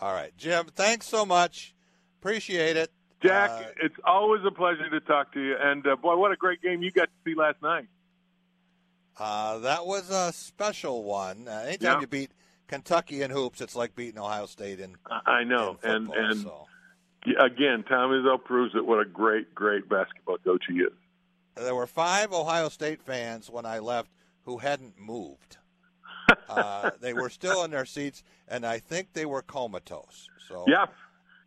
All right, Jim. Thanks so much. Appreciate it. Jack, Uh, it's always a pleasure to talk to you and uh, boy, what a great game you got to see last night. Uh, that was a special one. Uh, anytime Yeah. you beat Kentucky in hoops, it's like beating Ohio State in. I know, and football, and so. again, Tom Izzo proves it. What a great, great basketball coach he is. There were five Ohio State fans when I left who hadn't moved. uh, they were still in their seats, and I think they were comatose. So Yeah,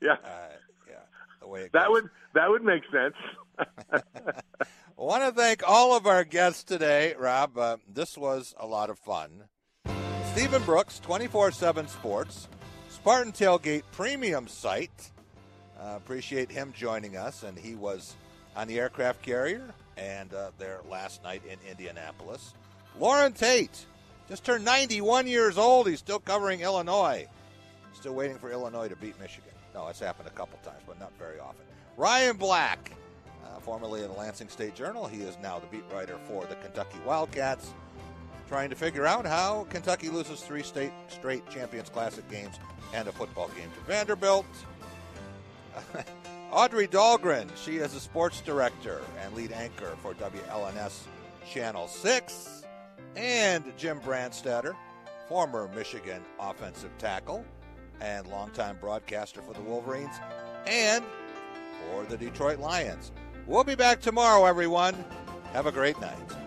yeah, uh, yeah, the way that goes. would that would make sense. I want to thank all of our guests today, Rob. Uh, this was a lot of fun. Stephen Brooks, 24 7 Sports, Spartan Tailgate Premium Site. Uh, appreciate him joining us, and he was on the aircraft carrier and uh, there last night in Indianapolis. Loren Tate just turned 91 years old. He's still covering Illinois. Still waiting for Illinois to beat Michigan. No, it's happened a couple times, but not very often. Ryan Black, uh, formerly of the Lansing State Journal, he is now the beat writer for the Kentucky Wildcats, trying to figure out how Kentucky loses three state straight Champions Classic games and a football game to Vanderbilt. Audrey Dahlgren, she is a sports director and lead anchor for WLNS Channel 6. And Jim Brandstatter, former Michigan offensive tackle and longtime broadcaster for the Wolverines and for the Detroit Lions. We'll be back tomorrow, everyone. Have a great night.